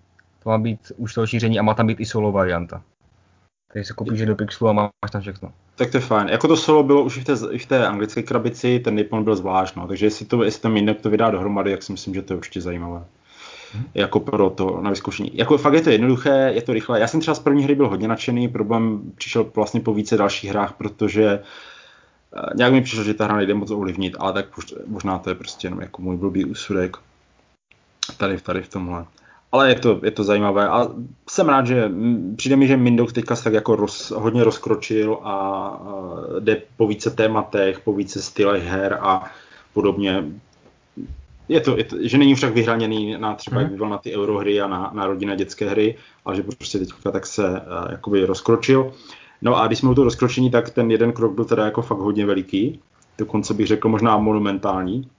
To má být už to rozšíření a má tam být i solo varianta. Takže se koupíš do Pixelu a máš tam všechno. Tak to je fajn. Jako to solo bylo už i v té, i v té anglické krabici, ten Nippon byl zvlášť, no. takže jestli, to, jestli ten Mindok to vydá dohromady, tak si myslím, že to je určitě zajímavé. Hmm. Jako pro to na vyzkoušení. Jako fakt je to jednoduché, je to rychlé. Já jsem třeba z první hry byl hodně nadšený, problém přišel vlastně po více dalších hrách, protože uh, nějak mi přišlo, že ta hra nejde moc ovlivnit, ale tak možná to je prostě jenom jako můj blbý úsudek tady, tady v tomhle ale je to, je to zajímavé a jsem rád, že přijde mi, že Mindox teďka se tak jako roz, hodně rozkročil a, a jde po více tématech, po více stylech her a podobně. Je to, je to, že není však vyhraněný na třeba, jak byl na ty eurohry a na, na rodinné dětské hry, ale že prostě teďka tak se uh, jakoby rozkročil. No a když jsme u toho rozkročení, tak ten jeden krok byl teda jako fakt hodně veliký, dokonce bych řekl možná monumentální.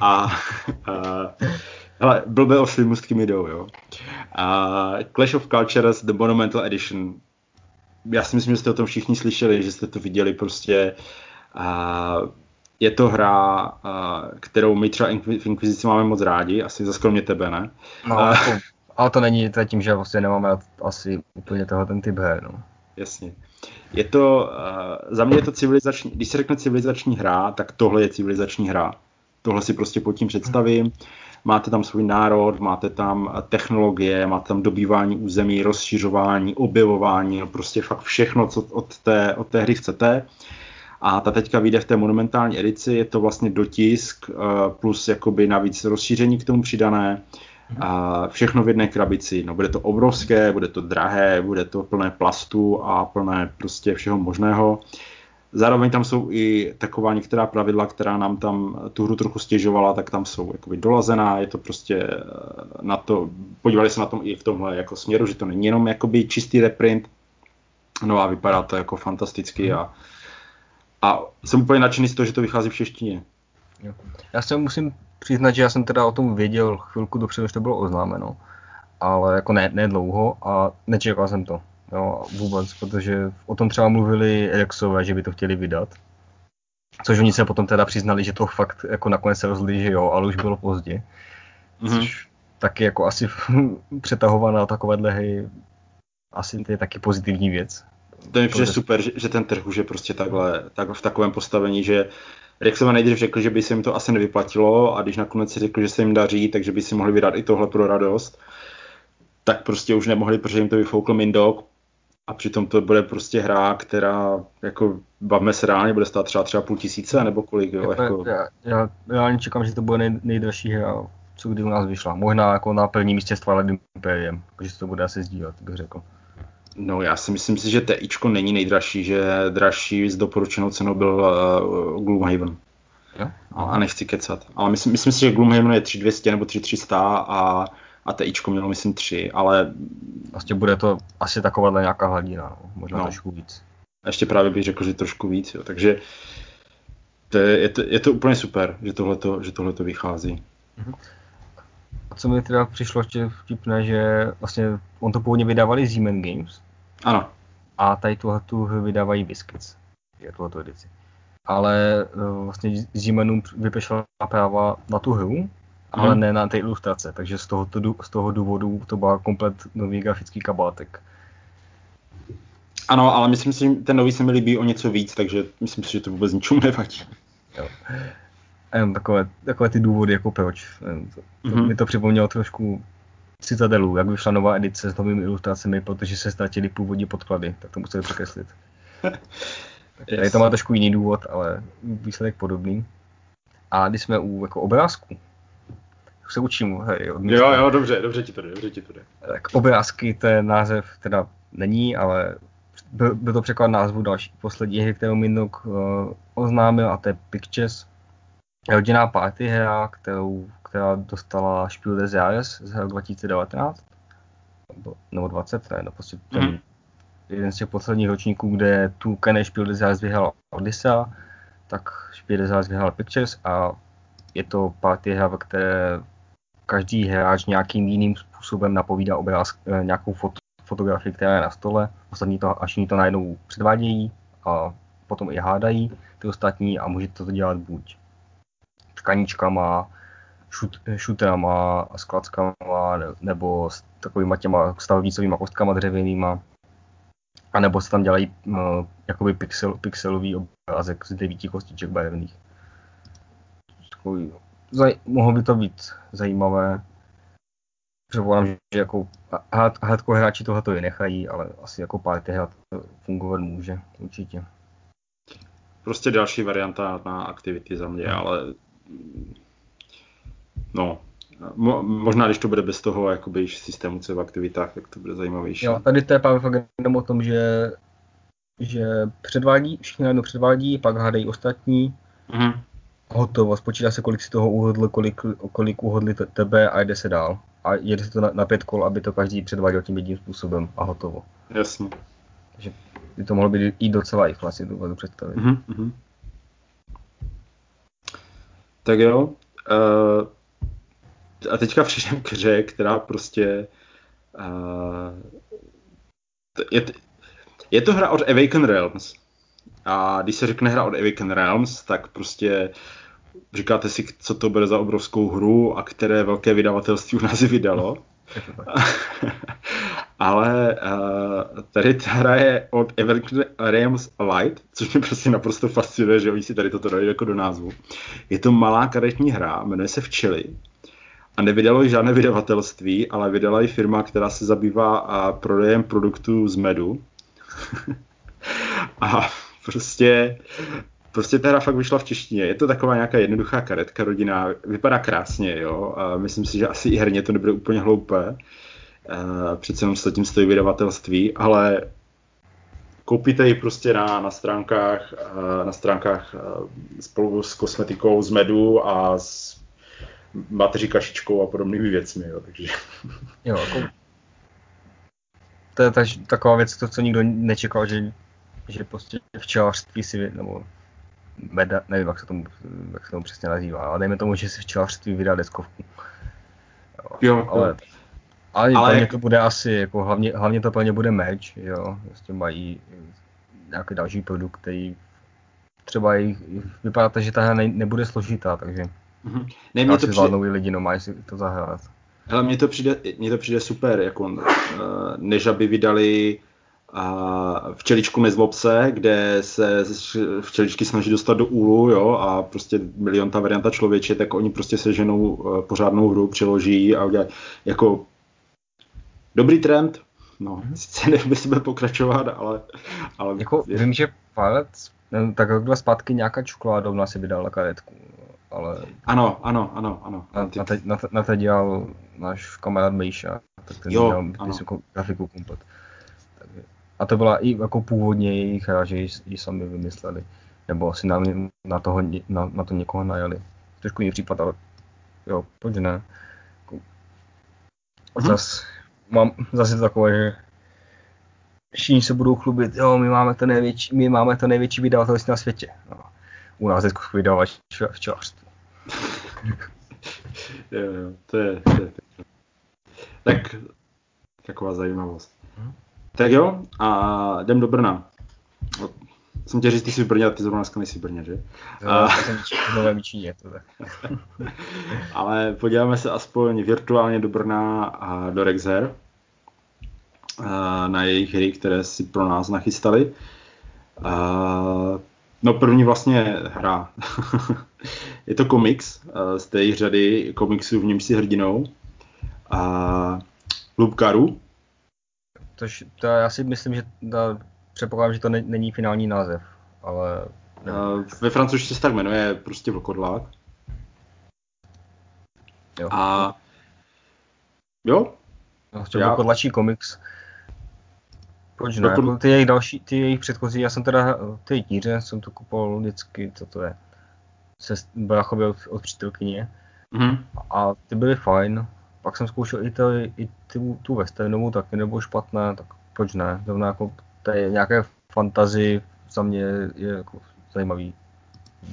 A uh, ale blbé ošli mužskými jdou, jo. A Clash of Cultures The Monumental Edition. Já si myslím, že jste o tom všichni slyšeli, že jste to viděli prostě. A je to hra, a, kterou my třeba v Inquisici máme moc rádi, asi za skromně tebe, ne? No, a, jako, ale to není to tím, že vlastně nemáme asi úplně toho ten typ her, no. Jasně. Je to, uh, za mě je to civilizační, když se řekne civilizační hra, tak tohle je civilizační hra. Tohle si prostě pod tím představím. Máte tam svůj národ, máte tam technologie, máte tam dobývání území, rozšiřování, objevování, no prostě fakt všechno, co od té, od té hry chcete. A ta teďka vyjde v té monumentální edici, je to vlastně dotisk eh, plus jakoby navíc rozšíření k tomu přidané. A všechno v jedné krabici. No, bude to obrovské, bude to drahé, bude to plné plastu a plné prostě všeho možného. Zároveň tam jsou i taková některá pravidla, která nám tam tu hru trochu stěžovala, tak tam jsou jakoby dolazená, je to prostě eh, na to, podívali se na tom i v tomhle jako směru, že to není jenom jakoby čistý reprint, no a vypadá to jako fantasticky a, a jsem úplně nadšený z toho, že to vychází v češtině. Já se musím přiznat, že já jsem teda o tom věděl chvilku dopředu, než to bylo oznámeno, ale jako ne, ne dlouho a nečekal jsem to. Jo, vůbec, protože o tom třeba mluvili Rexové, že by to chtěli vydat. Což oni se potom teda přiznali, že to fakt jako nakonec se rozhodli, že jo, ale už bylo pozdě. Mm-hmm. Což taky jako asi přetahovaná takovéhle hry asi to je taky pozitivní věc. To mi přijde super, že, že ten trh už je prostě takhle, tak v takovém postavení, že Rexova nejdřív řekl, že by se jim to asi nevyplatilo a když nakonec si řekl, že se jim daří, takže by si mohli vydat i tohle pro radost, tak prostě už nemohli, protože jim to vyfoukl Mindok, a přitom to bude prostě hra, která jako bavme se reálně, bude stát třeba třeba půl tisíce nebo kolik. Jo, jako... Já, já, reálně čekám, že to bude nej, nejdražší hra, co kdy u nás vyšla. Možná jako na první místě s Twilight Imperium, že se to bude asi sdílet, bych řekl. No já si myslím si, že TIčko není nejdražší, že dražší s doporučenou cenou byl uh, Gloomhaven. Jo? A nechci kecat. Ale myslím, myslím si, že Gloomhaven je 3200 nebo 3300 a a TIčko mělo myslím tři, ale... Vlastně bude to asi takováhle nějaká hladina, no. možná no. trošku víc. A ještě právě bych řekl, že trošku víc, jo. takže to je, je, to, je to úplně super, že tohleto, že tohleto vychází. Mhm. A co mi teda přišlo ještě vtipné, že vlastně on to původně vydávali Zeman Games. Ano. A tady tuhle tu vydávají Biscuits, je tohleto edici. Ale eh, vlastně Zemanům vypešla práva na tu hru ale hmm. ne na té ilustrace, takže z toho, z toho důvodu to byl komplet nový grafický kabátek. Ano, ale myslím si, že ten nový se mi líbí o něco víc, takže myslím si, že to vůbec ničemu nevadí. Jo. A jen takové, takové ty důvody, jako proč. To, mm-hmm. Mi to připomnělo trošku Citadelu, jak vyšla nová edice s novými ilustracemi, protože se ztratili původní podklady, tak to museli překreslit. Tady to má trošku jiný důvod, ale výsledek podobný. A když jsme u jako obrázku, se učím, hej, od Jo, jo, dobře, dobře ti to jde, dobře ti to jde. Tak obrázky, ten název teda není, ale byl, byl to překlad názvu další poslední hry, kterou Minok uh, oznámil, a to je Pictures. Rodinná party hra, kterou, která dostala Spiel des Jahres z roku 2019, nebo, nebo 20, ne, no prostě ten, mm. jeden z těch posledních ročníků, kde tu Kene Spiel des Jahres vyhrál Odyssea, tak Spiel des Jahres vyhrál Pictures a je to party hra, ve které každý hráč nějakým jiným způsobem napovídá obrázk, eh, nějakou foto, fotografii, která je na stole, ostatní to, až to najednou předvádějí a potom i hádají ty ostatní a můžete to dělat buď tkaničkama, šut, šutrama a nebo s takovými těma stavovnicovými kostkama dřevěnýma, a nebo se tam dělají uh, jakoby pixel, pixelový obrázek z devíti kostiček barevných. Takový, zaj, mohlo by to být zajímavé. Předpokládám, že jako hardcore hráči tohle to nechají, ale asi jako party hra to fungovat může, určitě. Prostě další varianta na aktivity za mě, ale no, Mo, možná, když to bude bez toho jakoby systému v aktivitách, tak to bude zajímavější. Jo, tady to je právě fakt jenom o tom, že, že předvádí, všichni najednou předvádí, pak hádají ostatní, mm-hmm. Hotovo, spočítá se, kolik si toho uhodl, kolik, kolik uhodli tebe a jde se dál. A jede se to na, na pět kol, aby to každý předváděl tím jedním způsobem a hotovo. Jasně. Takže by to mohlo být i docela rychle, si to představit. Mm-hmm. Tak jo. Uh, a teďka přijdem k hře, která prostě uh, je, je to hra od Awaken Realms. A když se řekne hra od Awaken Realms, tak prostě říkáte si, co to bude za obrovskou hru a které velké vydavatelství u nás vydalo. Ale uh, tady ta hra je od Awaken Realms Light, což mě prostě naprosto fascinuje, že oni si tady toto dali jako do názvu. Je to malá karetní hra, jmenuje se Včely a nevydalo ji žádné vydavatelství, ale vydala ji firma, která se zabývá a prodejem produktů z medu. a prostě, prostě ta hra fakt vyšla v češtině. Je to taková nějaká jednoduchá karetka rodina, vypadá krásně, jo. A myslím si, že asi i herně to nebude úplně hloupé. Přece jenom se tím stojí vydavatelství, ale koupíte ji prostě na, na stránkách, na stránkách spolu s kosmetikou z medu a s mateří kašičkou a podobnými věcmi, jo, takže... Jo, jako... To je taková věc, to, co nikdo nečekal, že, že prostě včelařství si, nebo meda, nevím, jak se tomu, jak se tomu přesně nazývá, ale dejme tomu, že si včelařství vydá deskovku. Jo, jo ale, jo. ale, ale jak... to bude asi, jako hlavně, hlavně to plně bude meč, jo, prostě mají nějaký další produkt, který třeba jich, vypadá to, že ta hra ne, nebude složitá, takže Mm-hmm. Ne, mě to přijde... i lidi, no mají si to zahrát. Hele, mně to přijde, mně to přijde super, jako, uh, než aby vydali uh, včeličku nezlobce, kde se včeličky snaží dostat do úlu, jo, a prostě milion ta varianta člověče, tak oni prostě seženou uh, pořádnou hru, přeloží a udělají jako dobrý trend, no, mm-hmm. sice nevím, jestli bude pokračovat, ale... ale jako, je... vím, že palec, tak dva zpátky nějaká čokoládovna si vydala karetku ale... Ano, ano, ano, ano. Na, na, te, na, te, na te dělal náš kamarád Mejša, tak ten jo, dělal ano. grafiku komplet. A to byla i jako původně jejich hra, že ji sami vymysleli. Nebo asi na, na, toho, na, na to někoho najali. Trošku jiný případ, ale jo, proč ne. Mhm. Zas, mám zase takové, že všichni se budou chlubit, jo, my máme to největší, my máme to největší vydavatelství na světě. No u nás je vydavač včelařství. jo, jo, to je, to je, Tak, taková zajímavost. Tak jo, a jdem do Brna. Jsem tě říct, ty jsi v Brně, a ty zrovna dneska nejsi v Brně, že? Jo, a... jsem v Novém Číně, to tak. Ale podíváme se aspoň virtuálně do Brna a do Rexher na jejich hry, které si pro nás nachystali. No první vlastně hra. je to komiks z té řady komiksů, v němž si hrdinou. a Lubkaru. Tož, to já si myslím, že to, předpokládám, že to ne, není finální název, ale... Uh, ve francouzštině se tak jmenuje prostě vlkodlák. Jo. A jo? No, třeba já... Vlkodlačí komiks. Proč ne? Vlkod- Ty jejich další, ty jejich předchozí, já jsem teda, ty tíře jsem to kupoval vždycky, co to je, se Bráchově od, od přítelkyně. Mhm. A ty byly fajn. Pak jsem zkoušel i, to, i tu, tu westernovou, taky nebylo špatné, tak proč ne? Zrovna jako to je nějaké fantazy za mě je jako zajímavý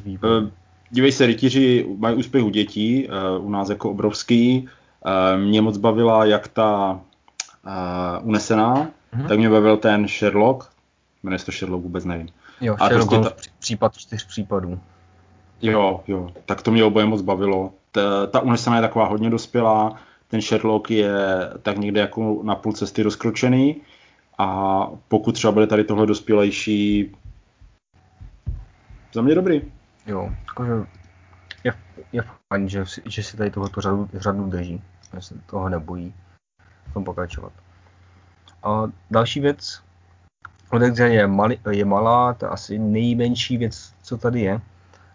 vývoj. Uh, dívej se, rytíři mají úspěch u dětí, uh, u nás jako obrovský. Uh, mě moc bavila jak ta uh, unesená, Mhm. tak mě bavil ten Sherlock. Jmenuje se to Sherlock, vůbec nevím. Jo, a Sherlock prostě ta- pří- případ čtyř případů. Jo, jo, tak to mě oboje moc bavilo. Ta, ta unesená je taková hodně dospělá, ten Sherlock je tak někde jako na půl cesty rozkročený a pokud třeba bude tady tohle dospělejší, za mě dobrý. Jo, jakože je, je fajn, že, si- že si tady tohoto řadu, řadu drží, že se toho nebojí v tom pokračovat. A další věc, Odexe je, mali, je malá, to je asi nejmenší věc, co tady je.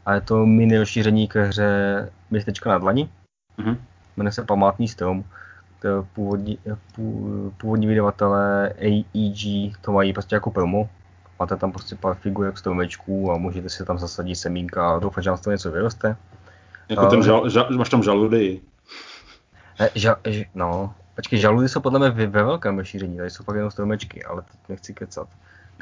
A je to mini rozšíření ke hře Městečka na dlani. Mhm. Jmenuje se Památný strom. To původní, pů- původní vydavatelé AEG to mají prostě jako promo. Máte tam prostě pár figurek stromečků a můžete si tam zasadit semínka a doufat, že vám z toho něco vyroste. Jako A- ten žal, žal, máš tam žaludy. Ne, ža, ž, no, počkej, žaludy jsou podle mě ve, ve velkém rozšíření, tady jsou fakt jenom stromečky, ale teď nechci kecat.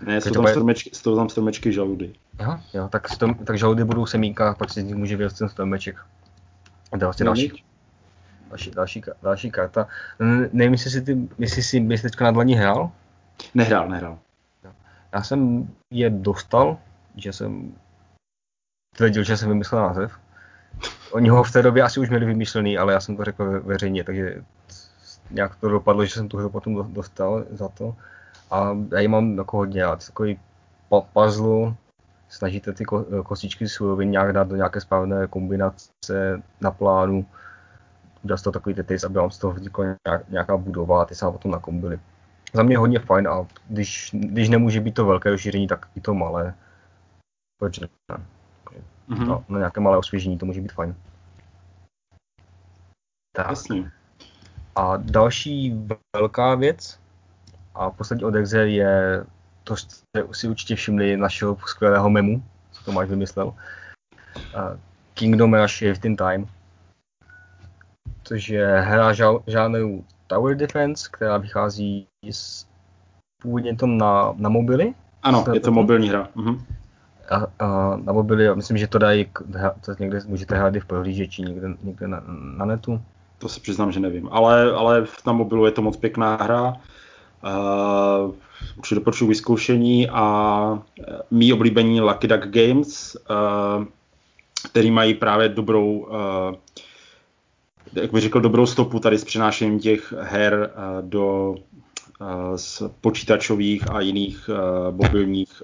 Ne, jsou to tam, bude- stromečky, jsou tam stromečky žaludy. Jo, jo, tak, strom, tak žaludy budou v semínkách, pak si z nich může vyrůst ten stromeček. A to je vlastně No, další. Další, další, další karta. Nevím, jestli si, ty, jestli si městečka na dlaní hrál. Nehrál, nehrál. Já jsem je dostal, že jsem tvrdil, že jsem vymyslel název. Oni ho v té době asi už měli vymyšlený, ale já jsem to řekl ve- veřejně, takže nějak to dopadlo, že jsem tu hru potom do- dostal za to. A já ji mám jako hodně rád. Takový puzzle, snažíte ty ko- kostičky surovin nějak dát do nějaké správné kombinace na plánu, dát z toho takový tetris, aby vám z toho vznikla nějak, nějaká budova a ty se potom nakombily. Za mě hodně fajn a když, když nemůže být to velké rozšíření, tak i to malé. Proč ne? Mhm. No, na nějaké malé osvěžení to může být fajn. Tak. Jasně. A další velká věc a poslední od Exe je, to jste si určitě všimli našeho skvělého memu, co to máš vymyslel. Kingdom Rush Shift in Time. Což je hra ža- žánru Tower Defense, která vychází z původně to na, na mobily. Ano, je to mobilní hra. Mhm. A, a na mobily, myslím, že to dají, to někde můžete hrát i v prohlížeči, někde, někde na, na netu. To se přiznám, že nevím. Ale, ale na mobilu je to moc pěkná hra. Uh, určitě doporučuji vyzkoušení a eh, mý oblíbení Lucky Duck Games, uh, který mají právě dobrou, uh, jak bych řekl, dobrou stopu tady s přenášením těch her uh, do z počítačových a jiných uh, mobilních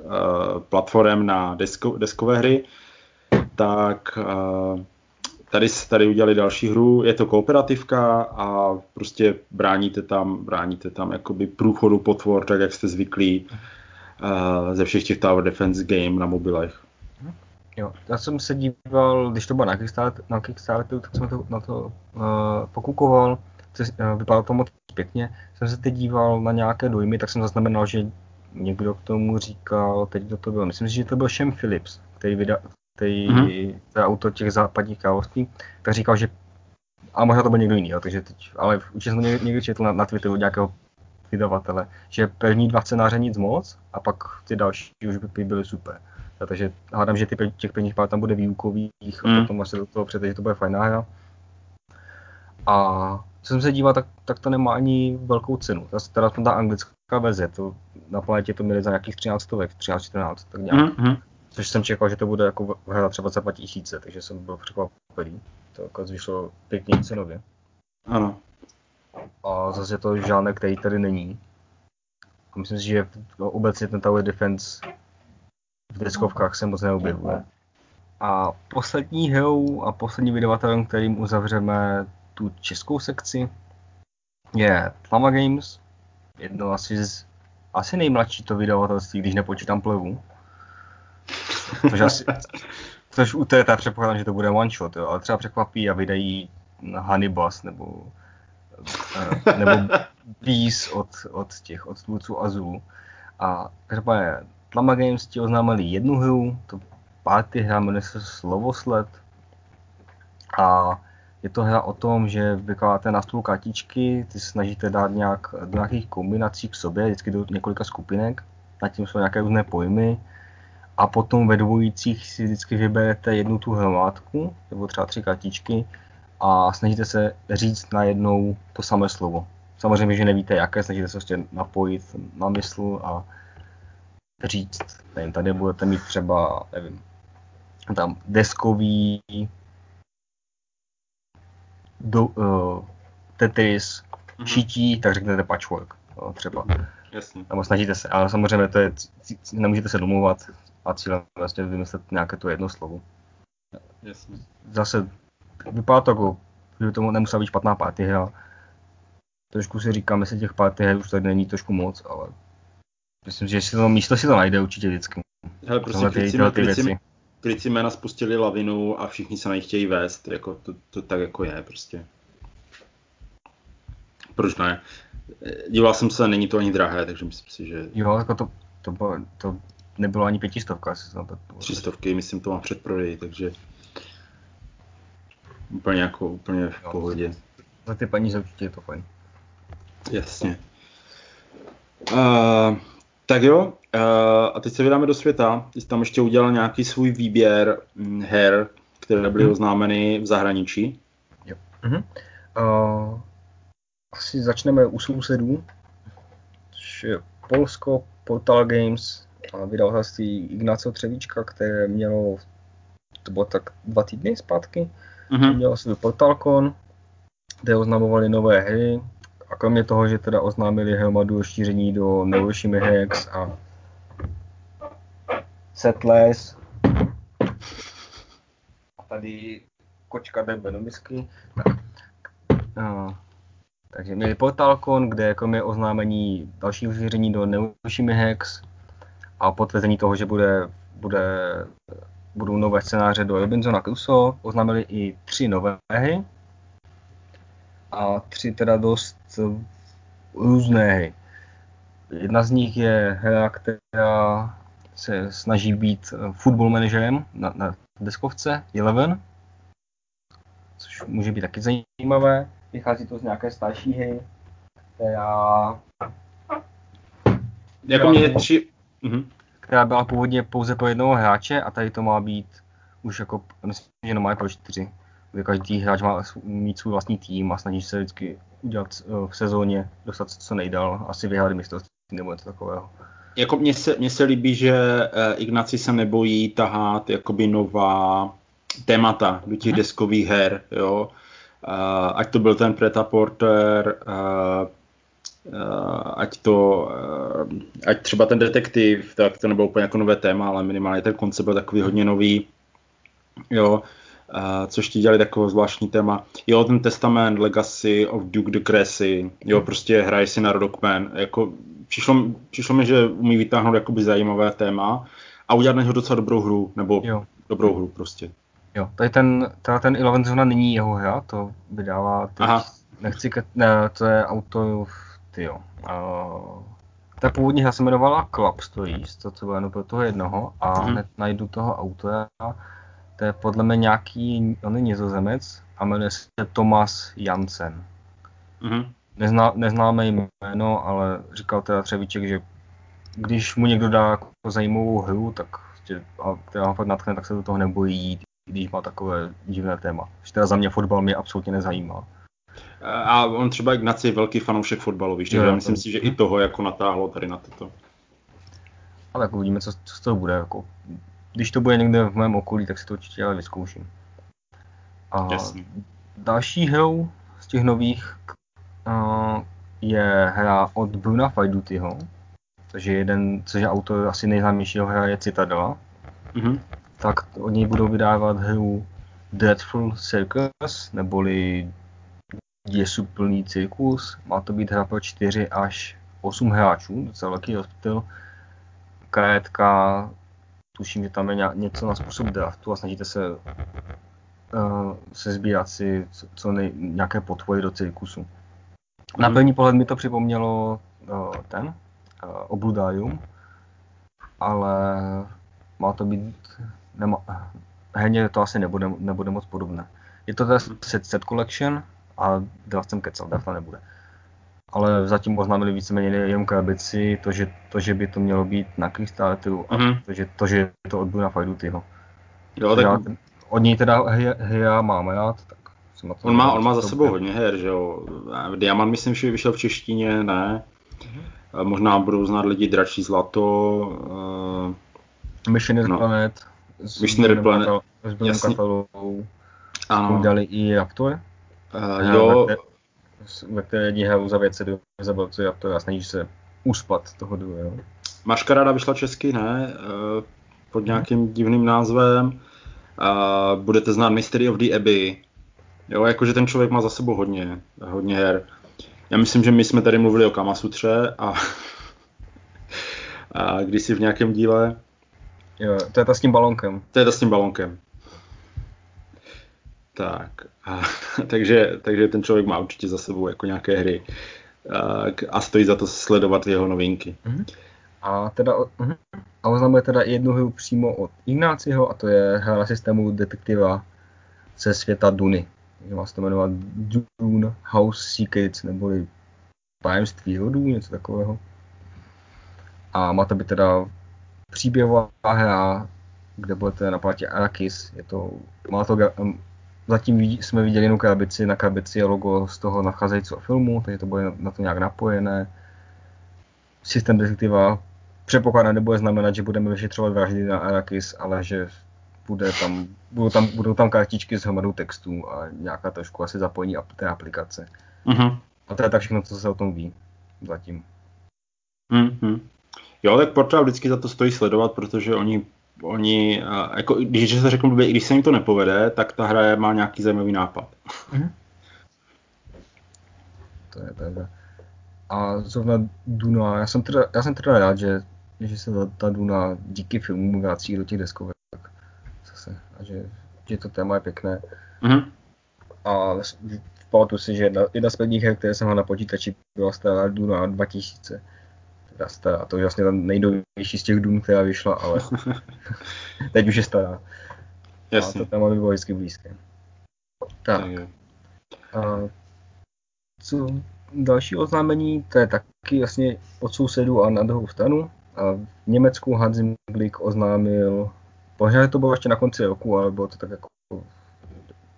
platform na desko, deskové hry, tak Tady, tady udělali další hru, je to kooperativka a prostě bráníte tam, bráníte tam jakoby průchodu potvor, tak jak jste zvyklí ze všech těch Tower Defense game na mobilech. Jo, já jsem se díval, když to bylo na Kickstarter, na Kickstarteru tak jsem to, na to uh, pokukoval, uh, vypadalo to moc pěkně. Jsem se teď díval na nějaké dojmy, tak jsem zaznamenal, že někdo k tomu říkal, teď kdo to byl, myslím si, že to byl Shem Phillips, který, vyda, který Mhm. mm-hmm. to je autor těch západních království, tak říkal, že a možná to byl někdo jiný, jo, takže teď, ale určitě jsem to někdy, někdy četl na, na Twitteru od nějakého vydavatele, že první dva scénáře nic moc a pak ty další už by byly super. Takže hádám, že ty, těch prvních pár tam bude výukových a Mm. potom až se do toho přijde, že to bude fajná hra. A co jsem se díval, tak, tak to nemá ani velkou cenu. Teda aspoň ta anglická verze, to na planetě to měli za nějakých 13 stovek, 13-14, tak nějak. Mm-hmm. Což jsem čekal, že to bude jako hra třeba za 2000, takže jsem byl překvapený. To jako vyšlo pěkně cenově. Ano. A zase to žánr, který tady není. A myslím si, že no, obecně ten Tower Defense v deskovkách se moc neobjevuje. A poslední hrou a poslední vydavatelem, kterým uzavřeme tu českou sekci, je Tlama Games, jedno asi z, asi nejmladší to vydavatelství, když nepočítám plevu. Což asi, což u té předpokládám, že to bude one shot, jo, ale třeba překvapí a vydají Hannibas nebo eh, nebo Bees od, od těch, od tvůrců Azul. A každopádně Tlama Games ti oznámili jednu hru, to party hra jmenuje se Slovosled. A je to hra o tom, že vykládáte na stůl kartičky, ty snažíte dát nějak do nějakých kombinací k sobě, vždycky do několika skupinek, nad tím jsou nějaké různé pojmy a potom ve dvojících si vždycky vyberete jednu tu hromádku, nebo třeba tři kartičky a snažíte se říct najednou to samé slovo. Samozřejmě, že nevíte jaké, snažíte se prostě napojit na mysl a říct, nevím, tady budete mít třeba, nevím, tam deskový do, uh, Tetris, mm-hmm. šití, tak řeknete patchwork, no, třeba. Jasně. Nebo snažíte se, ale samozřejmě to je, nemůžete se domluvat a cílem vlastně vymyslet nějaké to jedno slovo. Jasně. Zase vypadá to jako, že to nemusela být špatná party hra. Trošku si říkám, jestli těch party her už tady není trošku moc, ale myslím, že si to místo si to najde určitě vždycky. Hele, prostě ty, ty, věci klici jména spustili lavinu a všichni se na nich chtějí vést, jako to, to tak jako je prostě. Proč ne? Díval jsem se, není to ani drahé, takže myslím si, že... Jo, jako to, to, to, to nebylo ani pětistovka, asi to... Třistovky, myslím, to má předprodej, takže úplně jako, úplně v jo, pohodě. Za ty peníze určitě je to fajn. Jasně. Uh, tak jo, uh, a teď se vydáme do světa. Ty jsi tam ještě udělal nějaký svůj výběr hm, her, které byly hmm. oznámeny v zahraničí. Jo. Uh-huh. Uh, asi začneme u sousedů, což je Polsko, Portal Games a vydavatelství Ignacio Třevíčka, které mělo, to bylo tak dva týdny zpátky, uh-huh. mělo svůj Portalcon, kde oznamovali nové hry, a kromě toho, že teda oznámili hromadu šíření do Neuroshima Hex a Settlers, a tady kočka jde misky. No. Takže měli Portalcon, kde kromě oznámení dalšího šíření do Neuroshima Hex a potvrzení toho, že bude, bude, budou nové scénáře do Robinsona Crusoe, oznámili i tři nové hry a tři teda dost různé hry. Jedna z nich je hra, která se snaží být football manažerem na, na deskovce Eleven, což může být taky zajímavé. Vychází to z nějaké starší hry, která... Jako mě tři... Mhm. Která byla původně pouze pro jednoho hráče a tady to má být už jako, myslím, že no má pro čtyři každý hráč má mít svůj vlastní tým a snaží se vždycky udělat eh, v sezóně, dostat co nejdál, asi vyhrát mistrovství nebo něco takového. Jako mně se, mně se líbí, že eh, Ignaci se nebojí tahat jakoby nová témata do těch hmm. deskových her, jo. Uh, ať to byl ten Preta Porter, ať to, ať třeba ten detektiv, tak to nebylo úplně jako nové téma, ale minimálně ten koncept byl takový hodně nový, jo což ti dělali takové zvláštní téma. Jo, ten Testament, Legacy of Duke de Cressy, jo, prostě hraje si na Rockman. Jako, přišlo, přišlo mi, že umí vytáhnout jakoby zajímavé téma a udělat na něho docela dobrou hru, nebo jo. dobrou hru prostě. Jo, tady ten, teda ten Eleven Zona není jeho hra, to vydává teď, Aha. nechci, ke, ne, to je auto, ty jo. Uh, ta původní hra se jmenovala Club Stories, to co bylo jenom pro toho jednoho a mm-hmm. hned najdu toho autora to je podle mě nějaký, on je nizozemec a jmenuje se Thomas Jansen. Mm-hmm. Nezná, neznáme jméno, ale říkal teda Třevíček, že když mu někdo dá jako zajímavou hru, tak prostě, a ho fakt natkne, tak se do toho nebojí jít, když má takové divné téma. Že teda za mě fotbal mě absolutně nezajímá. A on třeba Ignaci je velký fanoušek fotbalu, víš, takže myslím si, že i toho jako natáhlo tady na toto. Ale jako uvidíme, co, co z toho bude. Jako když to bude někde v mém okolí, tak si to určitě ale vyzkouším. A Jasně. další hrou z těch nových uh, je hra od Bruna Fajdutyho, což je jeden, což je autor asi nejznámějšího hra je Citadela. Mm-hmm. Tak oni budou vydávat hru Dreadful Circus, neboli děsuplný cyklus. Má to být hra pro 4 až 8 hráčů, docela velký rozptyl. Karetka, tuším, že tam je něco na způsob draftu a snažíte se uh, se sbírat si co, co nej, nějaké potvory do cirkusu. Na mhm. první pohled mi to připomnělo uh, ten, uh, Obludárium, ale má to být, nema, herně to asi nebude, nebude moc podobné. Je to teda set, set collection a draft jsem kecal, draft nebude. Ale zatím oznámili víceméně jenom krabici, to že, to, že by to mělo být na Kickstarteru a mm-hmm. to, že, to, že to od na Fajdu tyho. Jo, tak... Já, od něj teda hra mám rád, tak on má, on má za sebou hodně her, že jo. Diamant myslím, že vyšel v češtině, ne. Mm-hmm. Možná budou znát lidi Dračí zlato. Uh, Mission no. Planet. Mission Planet. S Billem Catalou. Ano. Dali i Raptor. Uh, jo. Ve, které jedí hru za věci do zabavce Raptora a snaží se uspat toho druhého. Maškaráda vyšla česky, ne? Uh, pod nějakým divným názvem. Uh, budete znát Mystery of the Abbey. Jo, jakože ten člověk má za sebou hodně, hodně her. Já myslím, že my jsme tady mluvili o Kamasutře a, a když si v nějakém díle... Jo, to je ta s tím balonkem. To je ta s tím balonkem. Tak, a, takže, takže ten člověk má určitě za sebou jako nějaké hry a, a stojí za to sledovat jeho novinky. Mm-hmm. A teda uh-huh. a oznamuje teda jednu hru přímo od Ignáciho a to je hra systému detektiva ze světa Duny má se to jmenovat Dune House Secrets, neboli tajemství rodů, něco takového. A má to být teda příběhová hra, kde budete na platě Arrakis. Je to, má to, zatím jsme viděli jenom krabici, na krabici je logo z toho nacházejícího filmu, takže to bude na to nějak napojené. Systém detektiva předpokládám nebude znamenat, že budeme vyšetřovat vraždy na Arrakis, ale že bude tam, budou, tam, budou tam kartičky s hromadou textů a nějaká trošku asi zapojení té aplikace. Uh-huh. A to je tak všechno, co se o tom ví zatím. Uh-huh. Jo, tak portál vždycky za to stojí sledovat, protože oni, oni jako, když se řeknu blbě, i když se jim to nepovede, tak ta hra má nějaký zajímavý nápad. Uh-huh. To je pravda. A zrovna Duna, já jsem teda, já jsem teda rád, že, že se ta, ta Duna díky filmu vrací do těch deskovek zase. A že, že to téma je pěkné. Mm-hmm. A pamatuju si, že jedna, jedna z prvních her, které jsem měl na počítači, byla stará Duna 2000. Teda stará, to je vlastně ta nejnovější z těch Dun, která vyšla, ale teď už je stará. Jasně. A to téma by bylo vždycky blízké. Tak. A co další oznámení, to je taky jasně od sousedů a na druhou stranu. A v Německu Hans Zimglick oznámil Možná to bylo ještě na konci roku, ale bylo to tak jako,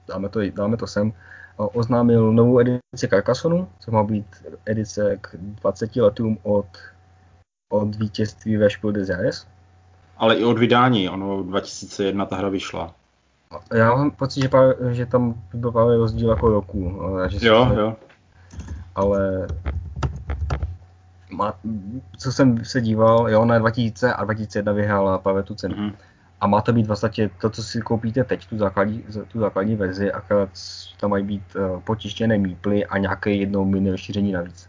dáme to, dáme to sem. Oznámil novou edici Carcassonu, co má být edice k 20 letům od, od vítězství ve Spiel des Jahres. Ale i od vydání, ono 2001 ta hra vyšla. Já mám pocit, že, právě, že tam byl právě rozdíl jako roku. Že jo, jsme, jo. Ale má, co jsem se díval, jo, na 2000 a 2001 vyhrála právě tu cenu. Mm-hmm. A má to být vlastně to, co si koupíte teď, tu základní, tu základní verzi, akorát tam mají být uh, potištěné míply a nějaké jedno mini rozšíření navíc.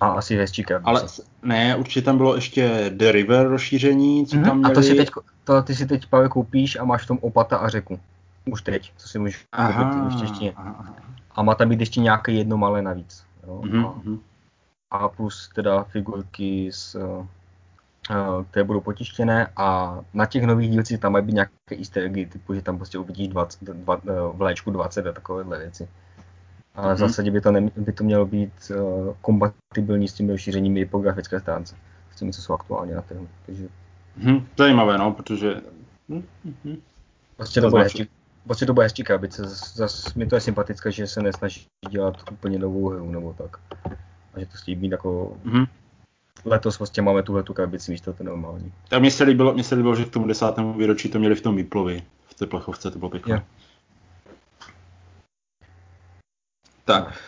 A asi hezčí krabice. Ale ne, určitě tam bylo ještě The River rozšíření, co mm-hmm. tam měli. A to si teď, to ty si teď právě koupíš a máš v tom opata a řeku. Už teď, co si můžeš koupit v češtině. A má tam být ještě nějaké jedno malé navíc. Jo? Mm-hmm. A, mhm. a plus teda figurky s uh, Eh, které budou potištěné a na těch nových dílcích tam mají být nějaké easter eggy, typu, že tam prostě uvidíš 20, dva, eh, v léčku 20 a takovéhle věci. Ale v zásadě by to, ne, by to mělo být uh, kompatibilní s těmi rozšířeními i po grafické stránce, s těmi, co jsou aktuálně na trhu. Takže... Mm-hmm. Zajímavé, no, protože... Mm-hmm. Prostě to, to bude hezčí, prostě to bude hezčí krabice. Zas mi to je sympatické, že se nesnaží dělat úplně novou hru nebo tak. A že to chtějí být jako mm-hmm letos vlastně máme tuhle tu krabici místo té normální. Tak mně se, líbilo, mně se líbilo, že k tomu desátému výročí to měli v tom výplovi, v té plechovce, to bylo pěkné. Yeah. Tak.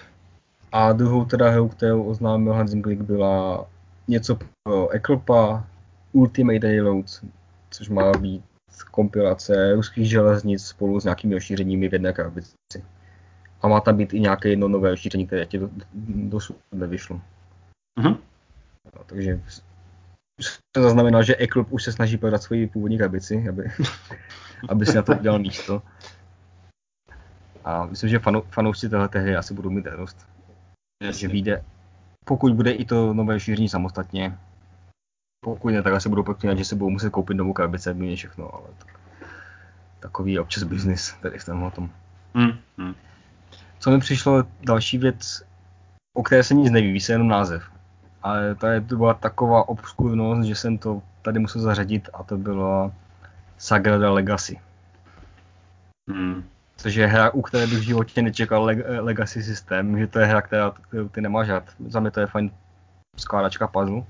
A druhou teda hru, kterou oznámil Hans Glick, byla něco pro Eklpa, Ultimate Reloads, což má být kompilace ruských železnic spolu s nějakými rozšířeními v jedné krabici. A má tam být i nějaké jedno nové rozšíření, které ti do, dosud nevyšlo. Mhm. No, takže jsem zaznamenal, že e-club už se snaží prodat svoji původní krabici, aby, aby si na to udělal místo. A myslím, že fanou, fanoušci téhle hry asi budou mít radost. Že vyjde, pokud bude i to nové šíření samostatně, pokud ne, tak asi budou proklínat, že si budou muset koupit novou krabici, aby všechno, ale tak, takový je občas business tady v tomhle tom. Mm, mm. Co mi přišlo další věc, o které se nic neví, ví se jenom název. Ale tady to byla taková obskurnost, že jsem to tady musel zařadit a to bylo Sagrada Legacy. Mm. Což je hra, u které bych v životě nečekal leg- Legacy systém, že to je hra, která, kterou ty nemáš rád. Za mě to je fajn skládačka puzzle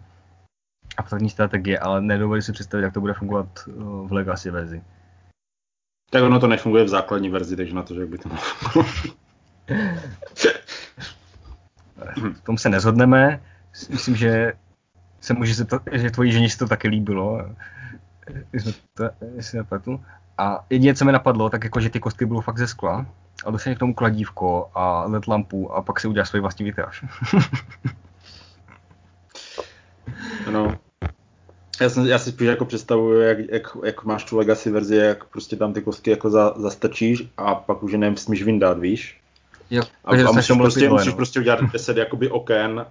a první strategie, ale nedovedu si představit, jak to bude fungovat uh, v Legacy verzi. Tak ono to nefunguje v základní verzi, takže na to, že jak by to mohlo. V tom se nezhodneme. Myslím, že se může zeptat, že tvojí ženě si to taky líbilo. Jestli to, jestli nepletu. A jediné, co mi napadlo, tak jako, že ty kostky budou fakt ze skla a dostaneš k tomu kladívko a led lampu a pak si uděláš svůj vlastní vitráž. no. Já, jsem, já si spíš jako představuju, jak, jak, jak, máš tu legacy verzi, jak prostě tam ty kostky jako za, zastrčíš a pak už je nevím, smíš vyndat, víš? Jo, a, a musíš, prostě, musíš prostě udělat 10 jakoby oken,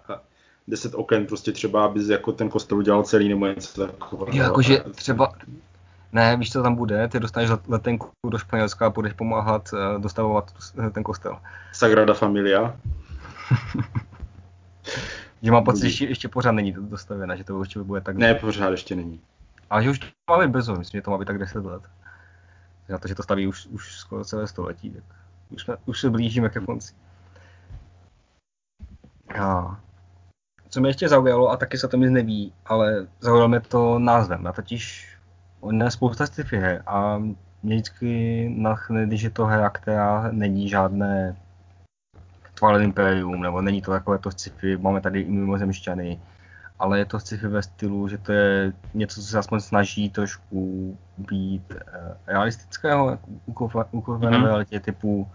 10 oken prostě třeba, abys jako ten kostel udělal celý nebo něco takového. Jakože třeba, ne, víš, co tam bude, ty dostaneš letenku do Španělska a budeš pomáhat uh, dostavovat ten kostel. Sagrada Familia. že mám pocit, že ještě pořád není to dostavěné, že to určitě bude tak... Ne, pořád ještě není. A že už to má být brzo, myslím, že to má být tak 10 let. Na to, že to staví už, už skoro celé století, tak už, jsme, už se blížíme ke konci. A co mě ještě zaujalo, a taky se to mi neví, ale zaujalo mě to názvem. A totiž je spousta sci-fi her a mě vždycky nachne, když je to hra, která není žádné Twilight Imperium, nebo není to takové to sci-fi, máme tady i mimozemšťany, ale je to sci-fi ve stylu, že to je něco, co se aspoň snaží trošku být uh, realistického, ukotvené mm-hmm. realitě typu,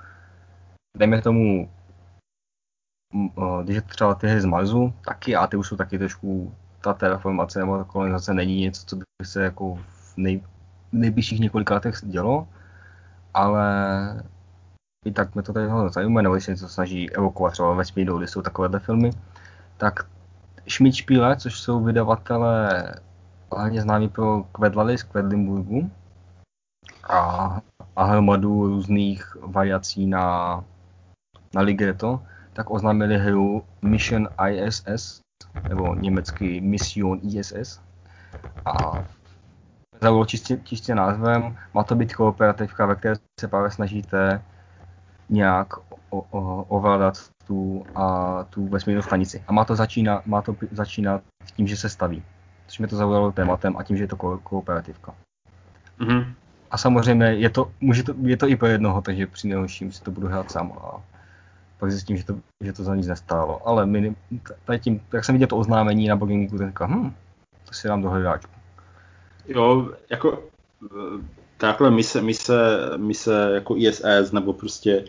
dejme tomu, uh, když je to třeba ty hry z Marsu, taky a ty už jsou taky trošku, ta terraformace nebo ta kolonizace není něco, co by se jako nej, nejbližších několika letech dělo, ale i tak mě to tady zajímá, nebo se něco snaží evokovat třeba vesmíru, kde jsou takovéhle filmy, tak Schmidt Spiele, což jsou vydavatelé hlavně známí pro Kvedlady z Kvedlimburgu a, a hromadu různých variací na, na Ligretto, tak oznámili hru Mission ISS, nebo německy Mission ISS. A zaujalo čistě, čistě názvem, má to být kooperativka, ve které se právě snažíte nějak o, o, ovládat tu, a, tu vesmírnou stanici. A má to, začína, má to začínat tím, že se staví. Což mě to zaujalo tématem a tím, že je to ko, kooperativka. Mm-hmm. A samozřejmě je to, může to, je to i pro jednoho, takže při nejhorším si to budu hrát sám a pak zjistím, že to, že to za nic nestálo. Ale minim, tady tím, jak jsem viděl to oznámení na blogingu, tak říkám, hm, to si dám do hledáčku. Jo, jako takhle mise, mise, mise jako ISS nebo prostě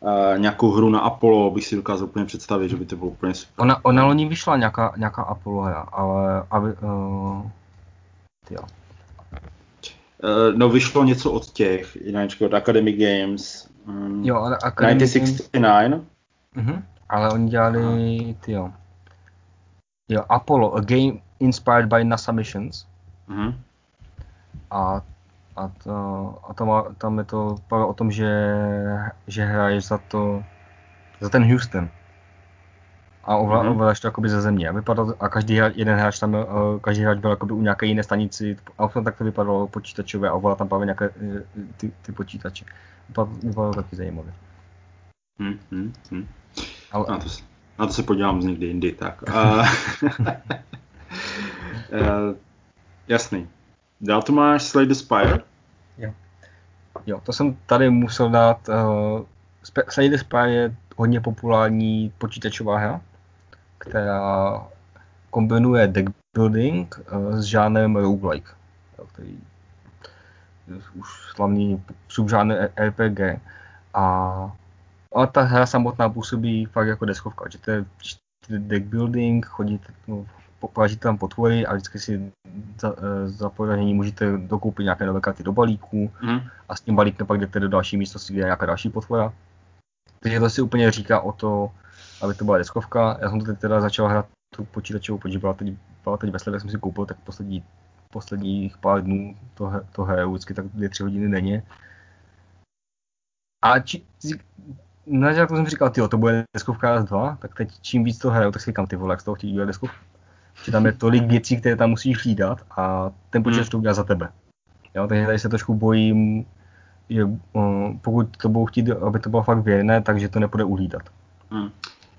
uh, nějakou hru na Apollo bych si dokázal úplně představit, že by to bylo úplně super. Ona, ona loni vyšla nějaká, nějaká Apollo hra, ale aby, uh, jo. Uh, no vyšlo něco od těch, jinak od Academy Games. Um, jo, ale Academy 1969. Uh-huh. Ale oni dělali, ty jo. Jo, Apollo, a game inspired by NASA missions. Uh-huh. A a, to, a to má, tam je to o tom, že, že hraješ za to, za ten Houston. A mm-hmm. ovládáš to jakoby ze země. A, vypadalo, a každý hráč, jeden hráč tam, uh, každý hráč byl jakoby u nějaké jiné stanici, a tak to vypadalo počítačové a ovládá tam právě nějaké eh, ty, ty počítače. Vypadalo, vypadalo taky zajímavě. Mm-hmm. Ale, na, to, na to se podívám z někdy jindy, tak. Uh, jasný. Dál tu máš Slay the Spire? Jo. Jo, to jsem tady musel dát. Uh, Slay the Spire je hodně populární počítačová hra, která kombinuje deck building uh, s žádným roguelike, který už slavný subžánr RPG. A a ta hra samotná působí fakt jako deskovka, že to je deck building, chodíte, no, položíte tam potvory a vždycky si za, e, za poražení můžete dokoupit nějaké nové karty do balíků mm. a s tím balíkem pak jdete do další místnosti, kde je nějaká další potvora. Takže to si úplně říká o to, aby to byla deskovka. Já jsem to teď teda začal hrát tu počítačovou, protože byla teď, byla teď ve sledech, jsem si koupil, tak poslední, posledních pár dnů to, to hraju vždycky tak dvě, tři hodiny denně. A či, na začátku jsem říkal, tyjo, to bude deskovka S2, tak teď čím víc to hraju, tak si říkám, ty vole, jak z toho chtějí dělat deskovku. Že tam je tolik věcí, které tam musíš hlídat a ten počítač hmm. to udělá za tebe. Jo, takže tady se trošku bojím, že uh, pokud to budou chtít, aby to bylo fakt věrné, takže to nepůjde uhlídat. Hmm.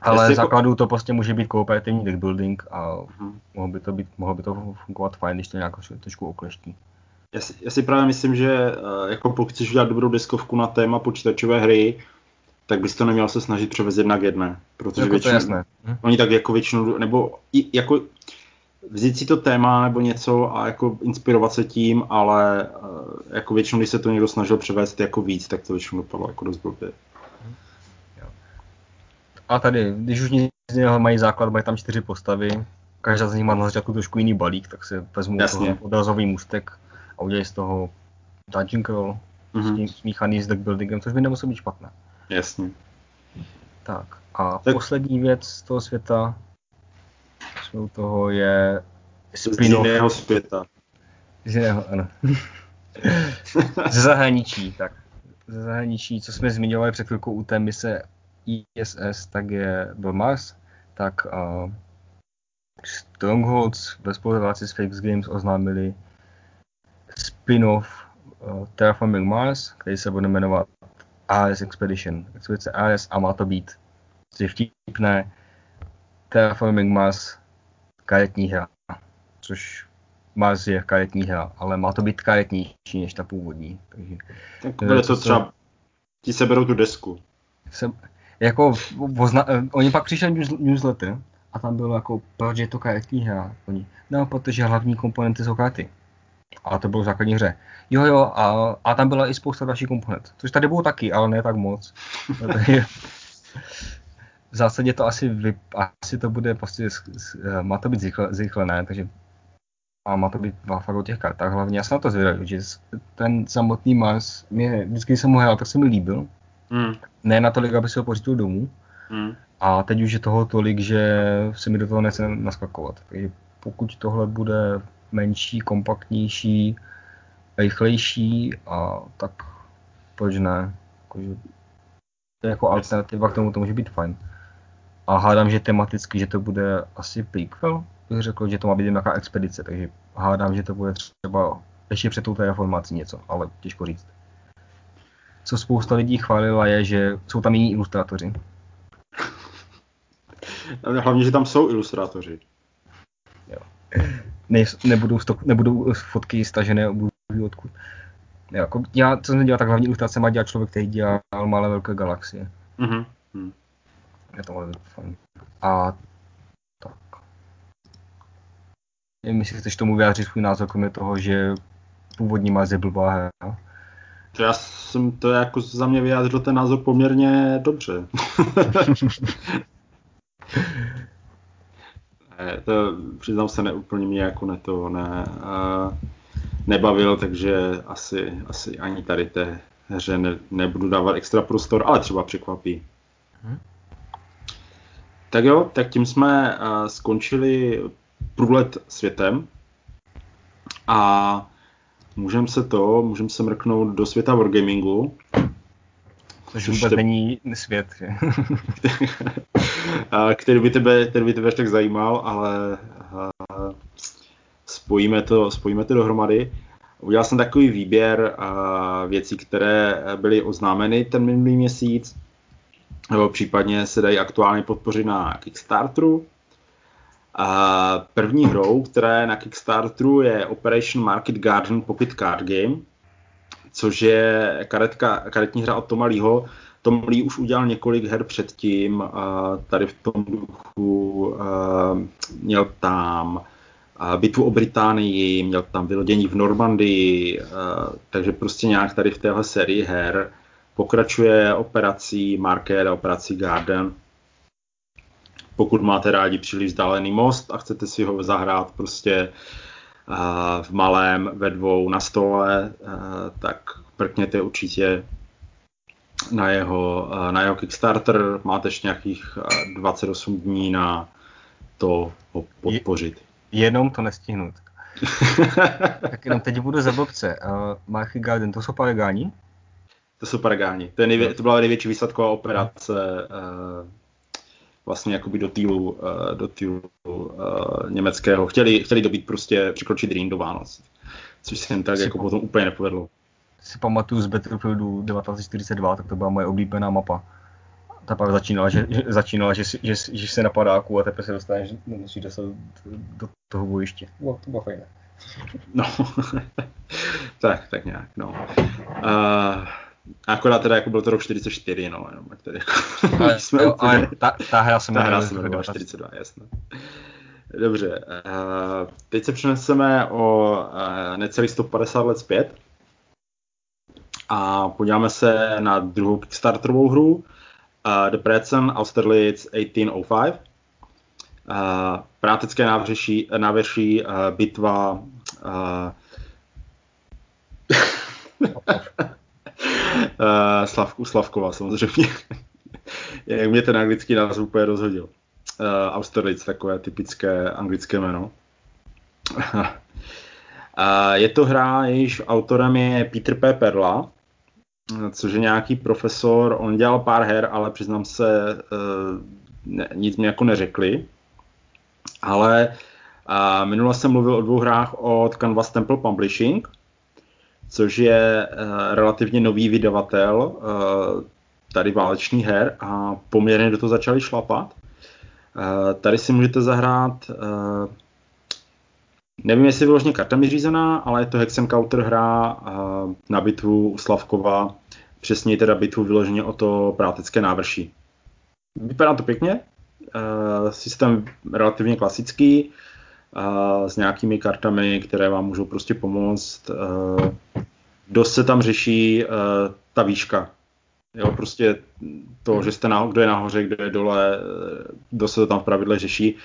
Ale Jestli základu to prostě může být kooperativní deck building a hmm. mohlo, by to být, mohlo by to fungovat fajn, když to nějak trošku okleští. Já si, já si právě myslím, že uh, jako pokud chceš udělat dobrou deskovku na téma počítačové hry, tak bys to neměl se snažit převést jedna k jedné. Protože jako většinou, to jasné. Hm? oni tak jako většinou, nebo i, jako vzít si to téma nebo něco a jako inspirovat se tím, ale uh, jako většinou, když se to někdo snažil převést jako víc, tak to většinou dopadlo jako dost blbě. A tady, když už nic mají základ, mají tam čtyři postavy, každá z nich má na začátku trošku jiný balík, tak si vezmu odrazový můstek a udělají z toho dungeon crawl, mm-hmm. smíchaný s deck buildingem, což by nemuselo být špatné. Jasně. Tak a tak. poslední věc z toho světa, jsme u toho je z jiného světa. Z jiného, ano. Ze zahraničí, tak. Ze zahraničí, co jsme zmiňovali před chvilkou u té mise ISS, tak je byl Mars, tak uh, Strongholds ve spolupráci s Fakes Games oznámili spin-off uh, Terraforming Mars, který se bude jmenovat AS Expedition. Expedice AS a má to být, je vtipné, Terraforming Mars karetní hra, což Mars je karetní hra, ale má to být karetnější než ta původní. Takže, tak bude to třeba, ti seberou tu desku. Se, jako, ozna, oni pak přišli news, newsletter a tam bylo jako, proč je to karetní hra? Oni, no, protože hlavní komponenty jsou karty. A to bylo v základní hře. Jo, jo, a, a tam byla i spousta dalších komponent. Což tady bylo taky, ale ne tak moc. v zásadě to asi, vy, asi to bude prostě, má to být zrychle, zrychlené, takže a má to být fakt o těch kartách hlavně. Já jsem na to zvědavý, že ten samotný Mars, mě, vždycky když jsem ho hrál, tak se mi líbil. Mm. Ne natolik, aby se ho pořídil domů. Mm. A teď už je toho tolik, že se mi do toho nechce naskakovat. Takže pokud tohle bude menší, kompaktnější, rychlejší, a tak proč ne? Je jako alternativa k tomu to může být fajn. A hádám, že tematicky, že to bude asi prequel, bych řekl, že to má být nějaká expedice, takže hádám, že to bude třeba ještě před tou reformací něco, ale těžko říct. Co spousta lidí chválila je, že jsou tam jiní ilustrátoři. Hlavně, že tam jsou ilustrátoři. Jo. Ne, nebudou, stok, nebudou fotky stažené odkud. Jako, já, co jsem dělal, tak hlavní ilustrace má dělat člověk, který dělal malé velké galaxie. Mm-hmm. Je to fajn. A tak. Nevím, jestli chceš tomu vyjádřit svůj názor, kromě toho, že původní Mars je blbá hra. To já jsem to jako za mě vyjádřil ten názor poměrně dobře. ne, to přiznám se, neúplně mě jako ne to ne, uh, nebavil, takže asi, asi ani tady té hře ne, nebudu dávat extra prostor, ale třeba překvapí. Hmm. Tak jo, tak tím jsme uh, skončili průlet světem a můžeme se to, můžeme se mrknout do světa wargamingu. Což vůbec te... není svět, že? který, by tebe, který by tebe tak zajímal, ale uh, spojíme, to, spojíme to dohromady. Udělal jsem takový výběr uh, věcí, které byly oznámeny ten minulý měsíc nebo případně se dají aktuálně podpořit na Kickstarteru. A první hrou, která je na Kickstarteru, je Operation Market Garden Pocket Card Game, což je karetka, karetní hra od Toma Leeho. Tom Lee už udělal několik her předtím, tady v tom duchu měl tam bitvu o Británii, měl tam vylodění v Normandii, takže prostě nějak tady v téhle sérii her pokračuje operací Market a operací Garden. Pokud máte rádi příliš vzdálený most a chcete si ho zahrát prostě v malém, ve dvou na stole, tak prkněte určitě na jeho, na jeho Kickstarter. Máte ještě nějakých 28 dní na to ho podpořit. Jenom to nestihnout. tak jenom teď budu za blbce. Uh, Marchy Garden, to jsou Paragáni? To jsou Paragáni. To, je nejvě- to byla největší výsledková operace uh, vlastně jakoby do týlu, uh, do týlu uh, německého. Chtěli, chtěli dobít prostě, překročit Rýn do Vánoc. Což se jim tak si jako potom úplně nepovedlo. Si pamatuju z Battlefieldu 1942, tak to byla moje oblíbená mapa ta pak začínala, že, že, začínala, že, že, že se napadáku a teprve se dostaneš, musíš dostat do, do toho bojiště. No, to bylo fajn. No, tak, tak nějak, no. Uh, akorát teda jako byl to rok 44, no, jenom tak tady jako ale, jsme jo, úplně, ale ta, ta hra se ta hra se jmenovala 42, jasno. Dobře, uh, teď se přeneseme o uh, necelých 150 let zpět a podíváme se na druhou Kickstarterovou hru, uh, The Pretzen Austerlitz 1805. Uh, prátecké návrší, návrší uh, bitva uh, uh, Slavku, Slavkova samozřejmě. Jak mě ten anglický název úplně rozhodil. Uh, Austerlitz, takové typické anglické jméno. uh, je to hra, jejíž autorem je Peter P. Perla, což je nějaký profesor, on dělal pár her, ale přiznám se, eh, ne, nic mi jako neřekli. Ale a minule jsem mluvil o dvou hrách od Canvas Temple Publishing, což je uh, relativně nový vydavatel uh, tady válečný her a poměrně do toho začali šlapat. Uh, tady si můžete zahrát, nevím jestli vyloženě kartami řízená, ale je to Hexencounter hra uh, na bitvu u Slavkova, přesně teda bitvu vyloženě o to prátecké návrší. Vypadá to pěkně, systém relativně klasický, s nějakými kartami, které vám můžou prostě pomoct. Uh, dost se tam řeší uh, ta výška. Jo, prostě to, že jste na, kdo je nahoře, kdo je dole, dost se to tam v pravidle řeší.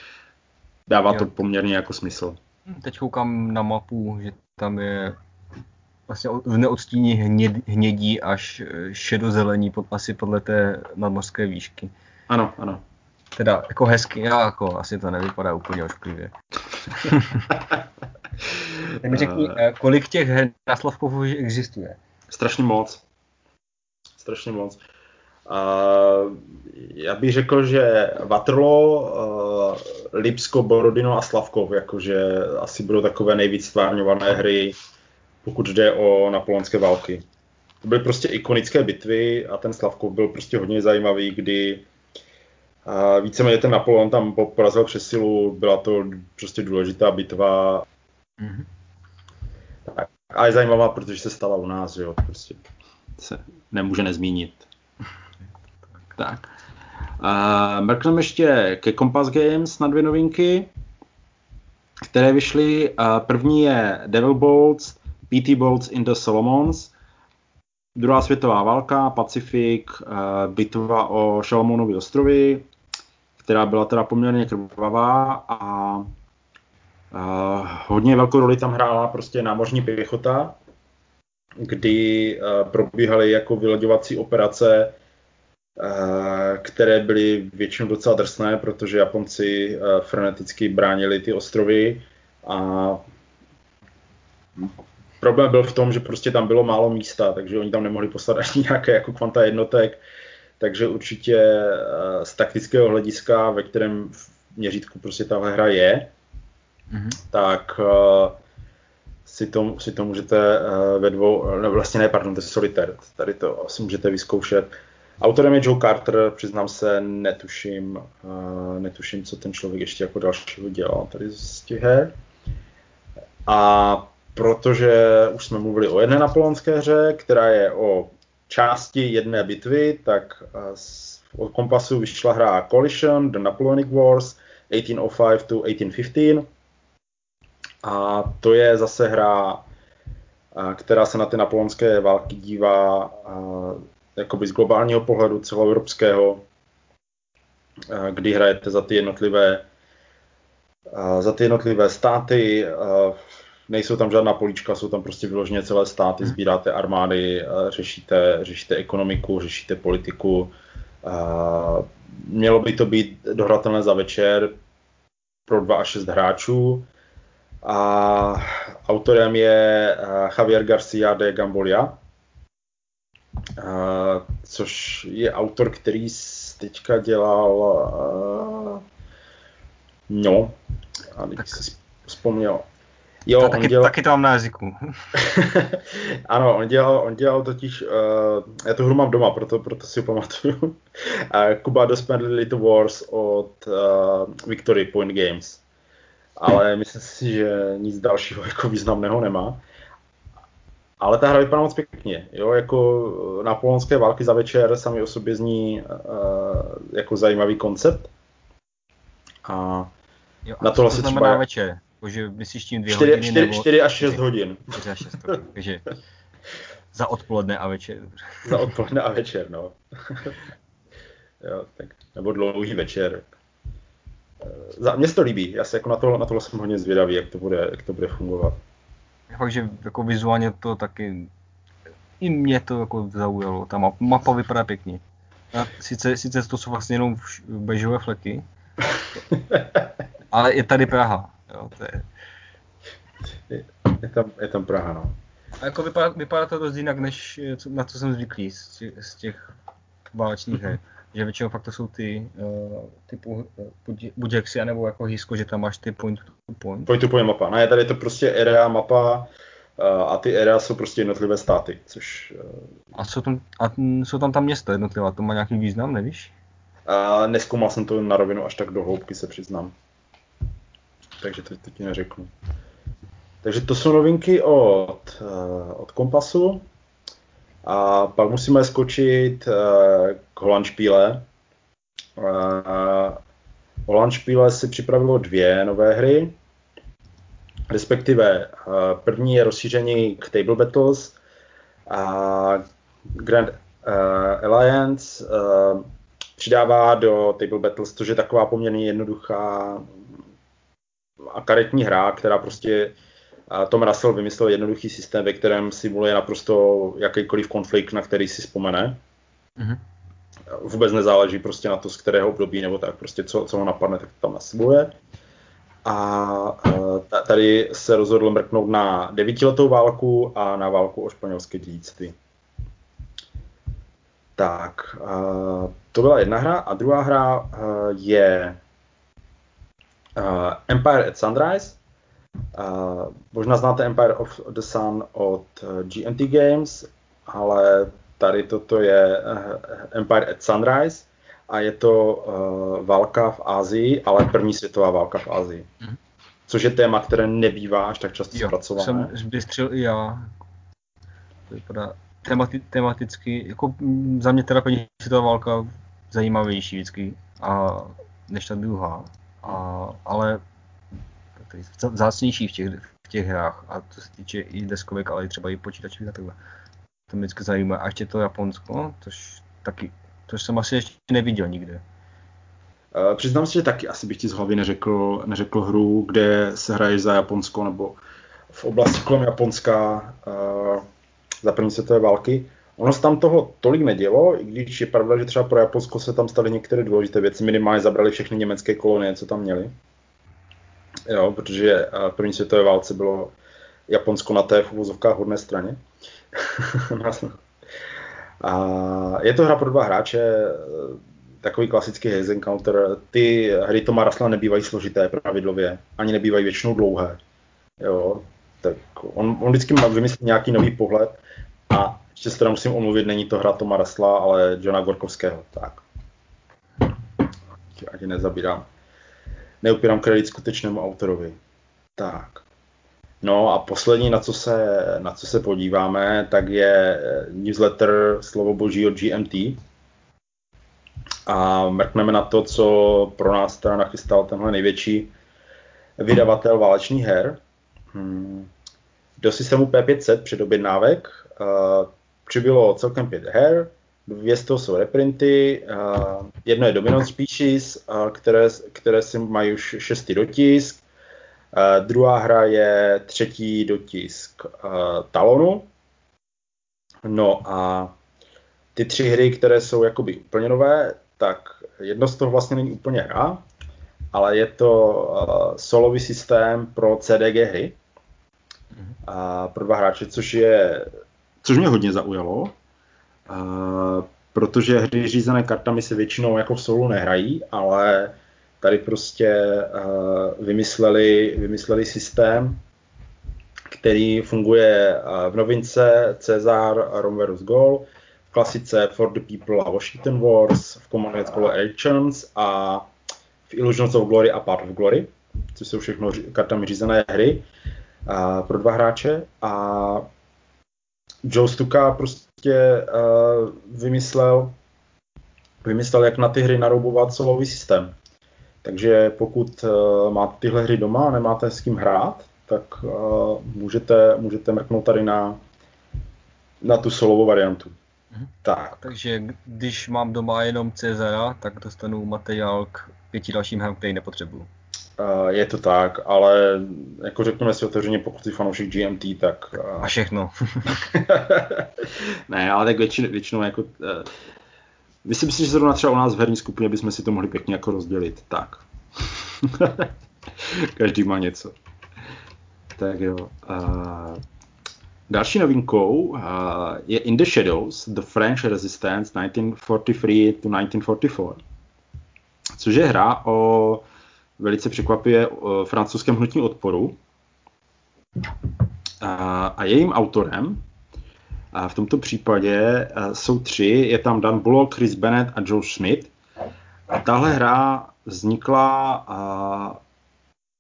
Dává jo. to poměrně jako smysl. Teď koukám na mapu, že tam je vlastně v neodstíní hněd, hnědí až šedozelení, pod, asi podle té nadmořské výšky. Ano, ano. Teda jako hezky, já jako asi to nevypadá úplně ošklivě. tak mi řekni, uh, kolik těch her na Slavkovu existuje? Strašně moc. Strašně moc. Uh, já bych řekl, že Waterloo, uh, Lipsko, Borodino a Slavkov, jakože asi budou takové nejvíc stvárňované hry, pokud jde o napoleonské války. To byly prostě ikonické bitvy a ten Slavkov byl prostě hodně zajímavý, kdy a víceméně ten Napoleon tam porazil přes silu, byla to prostě důležitá bitva. Mm-hmm. Tak, a je zajímavá, protože se stala u nás, jo, prostě se nemůže nezmínit. tak. Uh, mrkneme ještě ke Compass Games na dvě novinky, které vyšly. Uh, první je Devil Bolts, PT Bolts in the Solomons, druhá světová válka, Pacifik, uh, bitva o Šalmonovy ostrovy, která byla teda poměrně krvavá a uh, hodně velkou roli tam hrála prostě námořní pěchota, kdy uh, probíhaly jako vyloďovací operace, uh, které byly většinou docela drsné, protože Japonci uh, freneticky bránili ty ostrovy a problém byl v tom, že prostě tam bylo málo místa, takže oni tam nemohli poslat ani nějaké jako kvanta jednotek, takže určitě eh, z taktického hlediska, ve kterém měřítku prostě tahle hra je, mm-hmm. tak uh, si, to, si to můžete uh, ve dvou, ne, vlastně ne, pardon, to je Solitaire, tady to asi můžete vyzkoušet. Autorem je Joe Carter, přiznám se, netuším, netuším, co ten člověk ještě jako dalšího dělal tady z těch her. A protože už jsme mluvili o jedné napoleonské hře, která je o části jedné bitvy, tak od kompasu vyšla hra Collision, The Napoleonic Wars, 1805 to 1815. A to je zase hra, která se na ty napoleonské války dívá jakoby z globálního pohledu celoevropského, kdy hrajete za ty jednotlivé za ty jednotlivé státy, nejsou tam žádná políčka, jsou tam prostě vyloženě celé státy, hmm. sbíráte armády, řešíte, řešíte ekonomiku, řešíte politiku. Mělo by to být dohratelné za večer pro 2 až 6 hráčů. A autorem je Javier Garcia de Gambolia, což je autor, který teďka dělal no, a teď tak. si vzpomněl. Jo, taky, on dělal... taky to mám na jazyku. ano, on dělal, on dělal totiž, uh, já tu hru mám doma, proto, proto si pamatuju. uh, Kuba Spend Little Wars od uh, Victory Point Games. Ale myslím si, že nic dalšího jako významného nemá. Ale ta hra vypadá moc pěkně, jo, jako napoleonské války za večer sami o sobě zní uh, jako zajímavý koncept. A jo, a na to, to znamená třeba... večer? Že myslíš tím dvě 4, hodiny 4, nebo... 4 až 6 hodin. 4 až 6 hodin, takže za odpoledne a večer. za odpoledne a večer, no. jo, tak, nebo dlouhý večer. Za, mně se to líbí, já se jako na to, na tohle jsem hodně zvědavý, jak to bude, jak to bude fungovat. Fakt, že jako vizuálně to taky i mě to jako zaujalo. Ta mapa, mapa vypadá pěkně. A sice, sice to jsou vlastně jenom bežové fleky, ale je tady Praha. Jo, to je... Je, je, tam, je tam Praha, no. A jako vypadá, vypadá to dost jinak, než na co jsem zvyklý z těch, z těch válečných her. Že většinou fakt to jsou ty uh, typu uh, buď jaksi, anebo jako hisko, že tam máš ty point to point. Point to point mapa. Ne, tady je to prostě area mapa uh, a ty area jsou prostě jednotlivé státy, což... Uh... A jsou tam, a jsou tam tam města jednotlivá, to má nějaký význam, nevíš? Uh, neskoumal jsem to na rovinu až tak do hloubky, se přiznám takže to, ti neřeknu. Takže to jsou novinky od, uh, od Kompasu. A pak musíme skočit uh, k Holandšpíle. Uh, Holandšpíle si připravilo dvě nové hry, respektive první je rozšíření k Table Battles a Grand Alliance přidává do Table Battles, což je taková poměrně jednoduchá a karetní hra, která prostě Tom Russell vymyslel jednoduchý systém, ve kterém simuluje naprosto jakýkoliv konflikt, na který si vzpomene. Mm-hmm. Vůbec nezáleží prostě na to, z kterého období nebo tak, prostě co, co ho napadne, tak tam nasimuluje. A tady se rozhodl mrknout na devítiletou válku a na válku o španělské dědictví. Tak, to byla jedna hra a druhá hra je Uh, Empire at Sunrise. Uh, možná znáte Empire of the Sun od uh, GMT Games, ale tady toto je Empire at Sunrise a je to uh, válka v Ázii, ale první světová válka v Ázii. Mm. Což je téma, které nebývá až tak často jo, zpracované. jsem zbystřil i já. To vypadá temati- tematicky, jako za mě teda první světová válka zajímavější vždycky, a, než ta druhá a, ale vzácnější v těch, v těch hrách a to se týče i deskovek, ale i třeba i počítačů a takhle. To mě vždycky zajímá. A ještě to Japonsko, tož taky, to jsem asi ještě neviděl nikde. Uh, přiznám se, že taky asi bych ti z hlavy neřekl, neřekl hru, kde se hraje za Japonsko nebo v oblasti kolem Japonska uh, za první světové války. Ono se tam toho tolik nedělo, i když je pravda, že třeba pro Japonsko se tam staly některé důležité věci. Minimálně zabrali všechny německé kolonie, co tam měli. Jo, protože v eh, první světové válce bylo Japonsko na té v uvozovkách hodné straně. a je to hra pro dva hráče, eh, takový klasický haze encounter. Ty hry Toma Rasla nebývají složité pravidlově, ani nebývají většinou dlouhé. Jo, tak on, on vždycky má vymyslet nějaký nový pohled a ještě se teda musím omluvit, není to hra Toma Rasla, ale Johna Gorkovského. Tak. Ať nezabírám. Neupírám kredit skutečnému autorovi. Tak. No a poslední, na co se, na co se podíváme, tak je newsletter Slovo boží od GMT. A mrkneme na to, co pro nás teda nachystal tenhle největší vydavatel válečných her. Hmm. Do systému P500 předobjednávek přibylo celkem pět her, dvě z toho jsou reprinty, jedno je Dominant Species, které, které si mají už šestý dotisk, druhá hra je třetí dotisk Talonu, no a ty tři hry, které jsou jakoby úplně nové, tak jedno z toho vlastně není úplně hra, ale je to uh, solový systém pro CDG hry. Uh, pro dva hráče, což je, což mě hodně zaujalo, uh, protože hry řízené kartami se většinou jako v solu nehrají, ale tady prostě uh, vymysleli, vymysleli systém, který funguje uh, v novince Cezar Rome vs. Goal, v klasice For the People a Washington Wars, v Commonwealth Call Elections a v Illusions of Glory a Part of Glory, což jsou všechno kartami řízené hry pro dva hráče. A Joe Stuka prostě uh, vymyslel, vymyslel, jak na ty hry naroubovat solový systém. Takže pokud uh, máte tyhle hry doma a nemáte s kým hrát, tak uh, můžete, můžete mrknout tady na, na tu solovou variantu. Mhm. Tak. Takže když mám doma jenom Cezara, tak dostanu materiál k pěti dalším hrám, který nepotřebuju. Je to tak, ale jako řekněme si otevřeně, pokud jsi fanoušek GMT, tak... Uh... A všechno. ne, ale tak většinou, většinou jako... Uh, myslím si, že zrovna třeba u nás v herní skupině bychom si to mohli pěkně jako rozdělit. Tak. Každý má něco. Tak jo. Uh, Další novinkou uh, je In the Shadows, The French Resistance 1943 to 1944, což je hra o velice překvapivě o francouzském hnutí odporu. Uh, a jejím autorem a v tomto případě uh, jsou tři, je tam Dan Bullock, Chris Bennett a Joe Schmidt. A tahle hra vznikla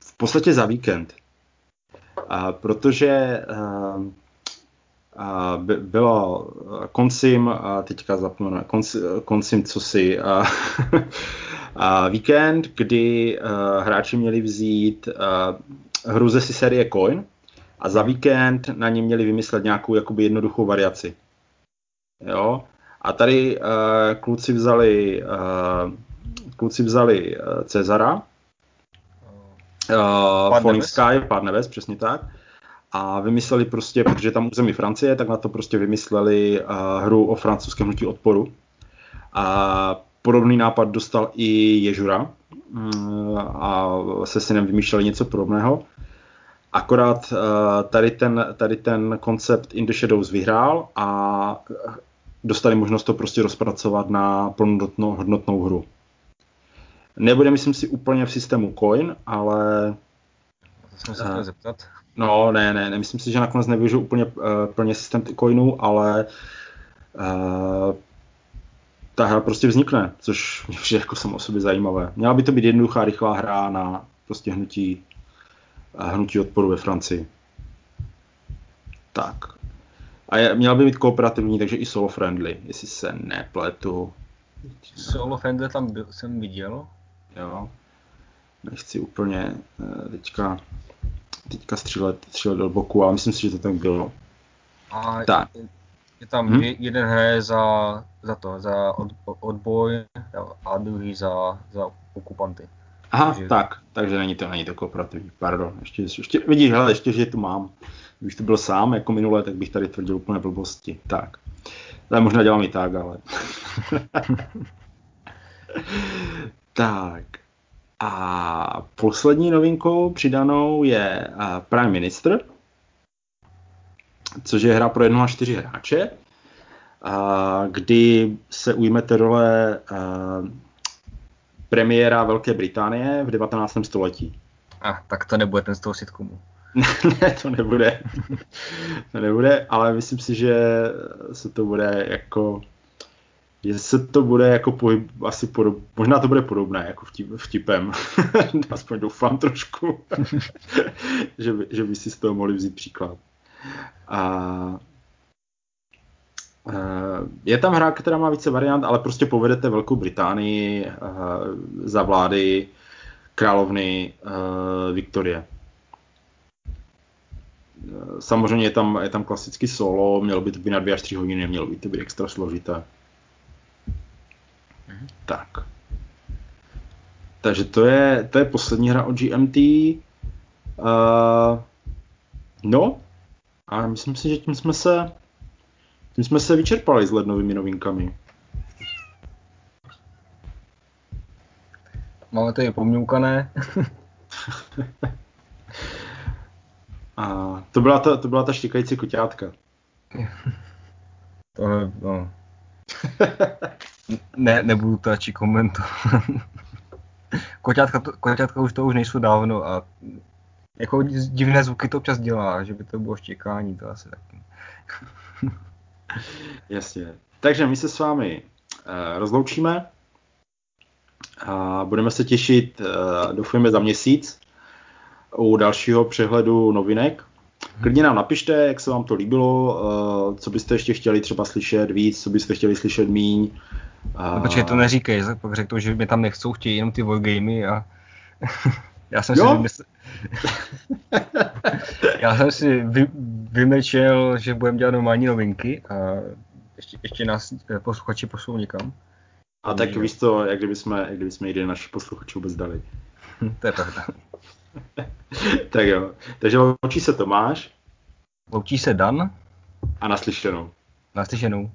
v podstatě za víkend, protože uh, by, bylo koncim, teďka zapomenu, koncim co si, a, a víkend, kdy a, hráči měli vzít a, hru ze si série Coin a za víkend na ně měli vymyslet nějakou jakoby jednoduchou variaci. Jo? A tady uh, kluci vzali uh, kluci vzali uh, Cezara, uh, Falling Sky, Pár neves, přesně tak a vymysleli prostě, protože tam území Francie, tak na to prostě vymysleli uh, hru o francouzském hnutí odporu. A podobný nápad dostal i Ježura uh, a se synem vymýšleli něco podobného. Akorát uh, tady, ten, tady ten koncept In the Shadows vyhrál a dostali možnost to prostě rozpracovat na plnohodnotnou hodnotnou hru. Nebude, myslím si, úplně v systému coin, ale... To jsem se chtěl zeptat. No, ne, ne, nemyslím si, že nakonec nevyužiju úplně uh, plně systém coinů, ale uh, ta hra prostě vznikne, což mě přijde jako samo o sobě zajímavé. Měla by to být jednoduchá, rychlá hra na prostě hnutí, uh, hnutí odporu ve Francii. Tak. A je, měla by být kooperativní, takže i solo friendly, jestli se nepletu. Solo friendly tam byl, jsem viděl. Jo. Nechci úplně uh, teďka teďka střílet, střílet do boku, ale myslím si, že to tak bylo. A tak. Je, je tam hmm? jeden hraje za, za to, za od, odboj a druhý za, za okupanty. Aha, takže... tak, takže není to, není to kooperativní, pardon, ještě, ještě, vidíš, hele, ještě, že tu mám. Kdybych to byl sám, jako minule, tak bych tady tvrdil úplně blbosti. Tak, ale možná dělám i tak, ale... tak, a poslední novinkou přidanou je Prime Minister, což je hra pro 1 až 4 hráče, kdy se ujmete role premiéra Velké Británie v 19. století. A tak to nebude ten z toho sitcomu. ne, to nebude. to nebude, ale myslím si, že se to bude jako že se to bude jako pohyb, asi podob, možná to bude podobné jako vtip, vtipem, aspoň doufám trošku, že, by, že by si z toho mohli vzít příklad. A, je tam hra, která má více variant, ale prostě povedete Velkou Británii za vlády královny Viktorie. Samozřejmě je tam, je tam klasický solo, mělo by to být na dvě až tři hodiny, nemělo by to být extra složité. Takže to je, to je poslední hra od GMT. Uh, no, a myslím si, že tím jsme se, tím jsme se vyčerpali s lednovými novinkami. Máme tady pomňoukané. a to byla ta, to byla ta štěkající koťátka. to ne, no. ne, nebudu to radši komentovat. koťátka, už to už nejsou dávno a jako divné zvuky to občas dělá, že by to bylo štěkání, to asi tak. Jasně. Takže my se s vámi uh, rozloučíme a budeme se těšit, uh, doufujeme, za měsíc u dalšího přehledu novinek. Klidně nám napište, jak se vám to líbilo, uh, co byste ještě chtěli třeba slyšet víc, co byste chtěli slyšet míň. Uh, no, počkej, to neříkej, pak řekl, že mě tam nechcou, chtějí jenom ty wargamy a já jsem jo? si vymysl... já jsem si vy, vymečel, že budeme dělat normální novinky a ještě, ještě nás eh, posluchači pošlou někam. A tak víš to, jak kdyby jsme, jak kdyby jsme jde naši posluchači vůbec dali. to je pravda. Tak jo. Takže loučí se Tomáš. Loučí se Dan. A naslyšenou. Naslyšenou.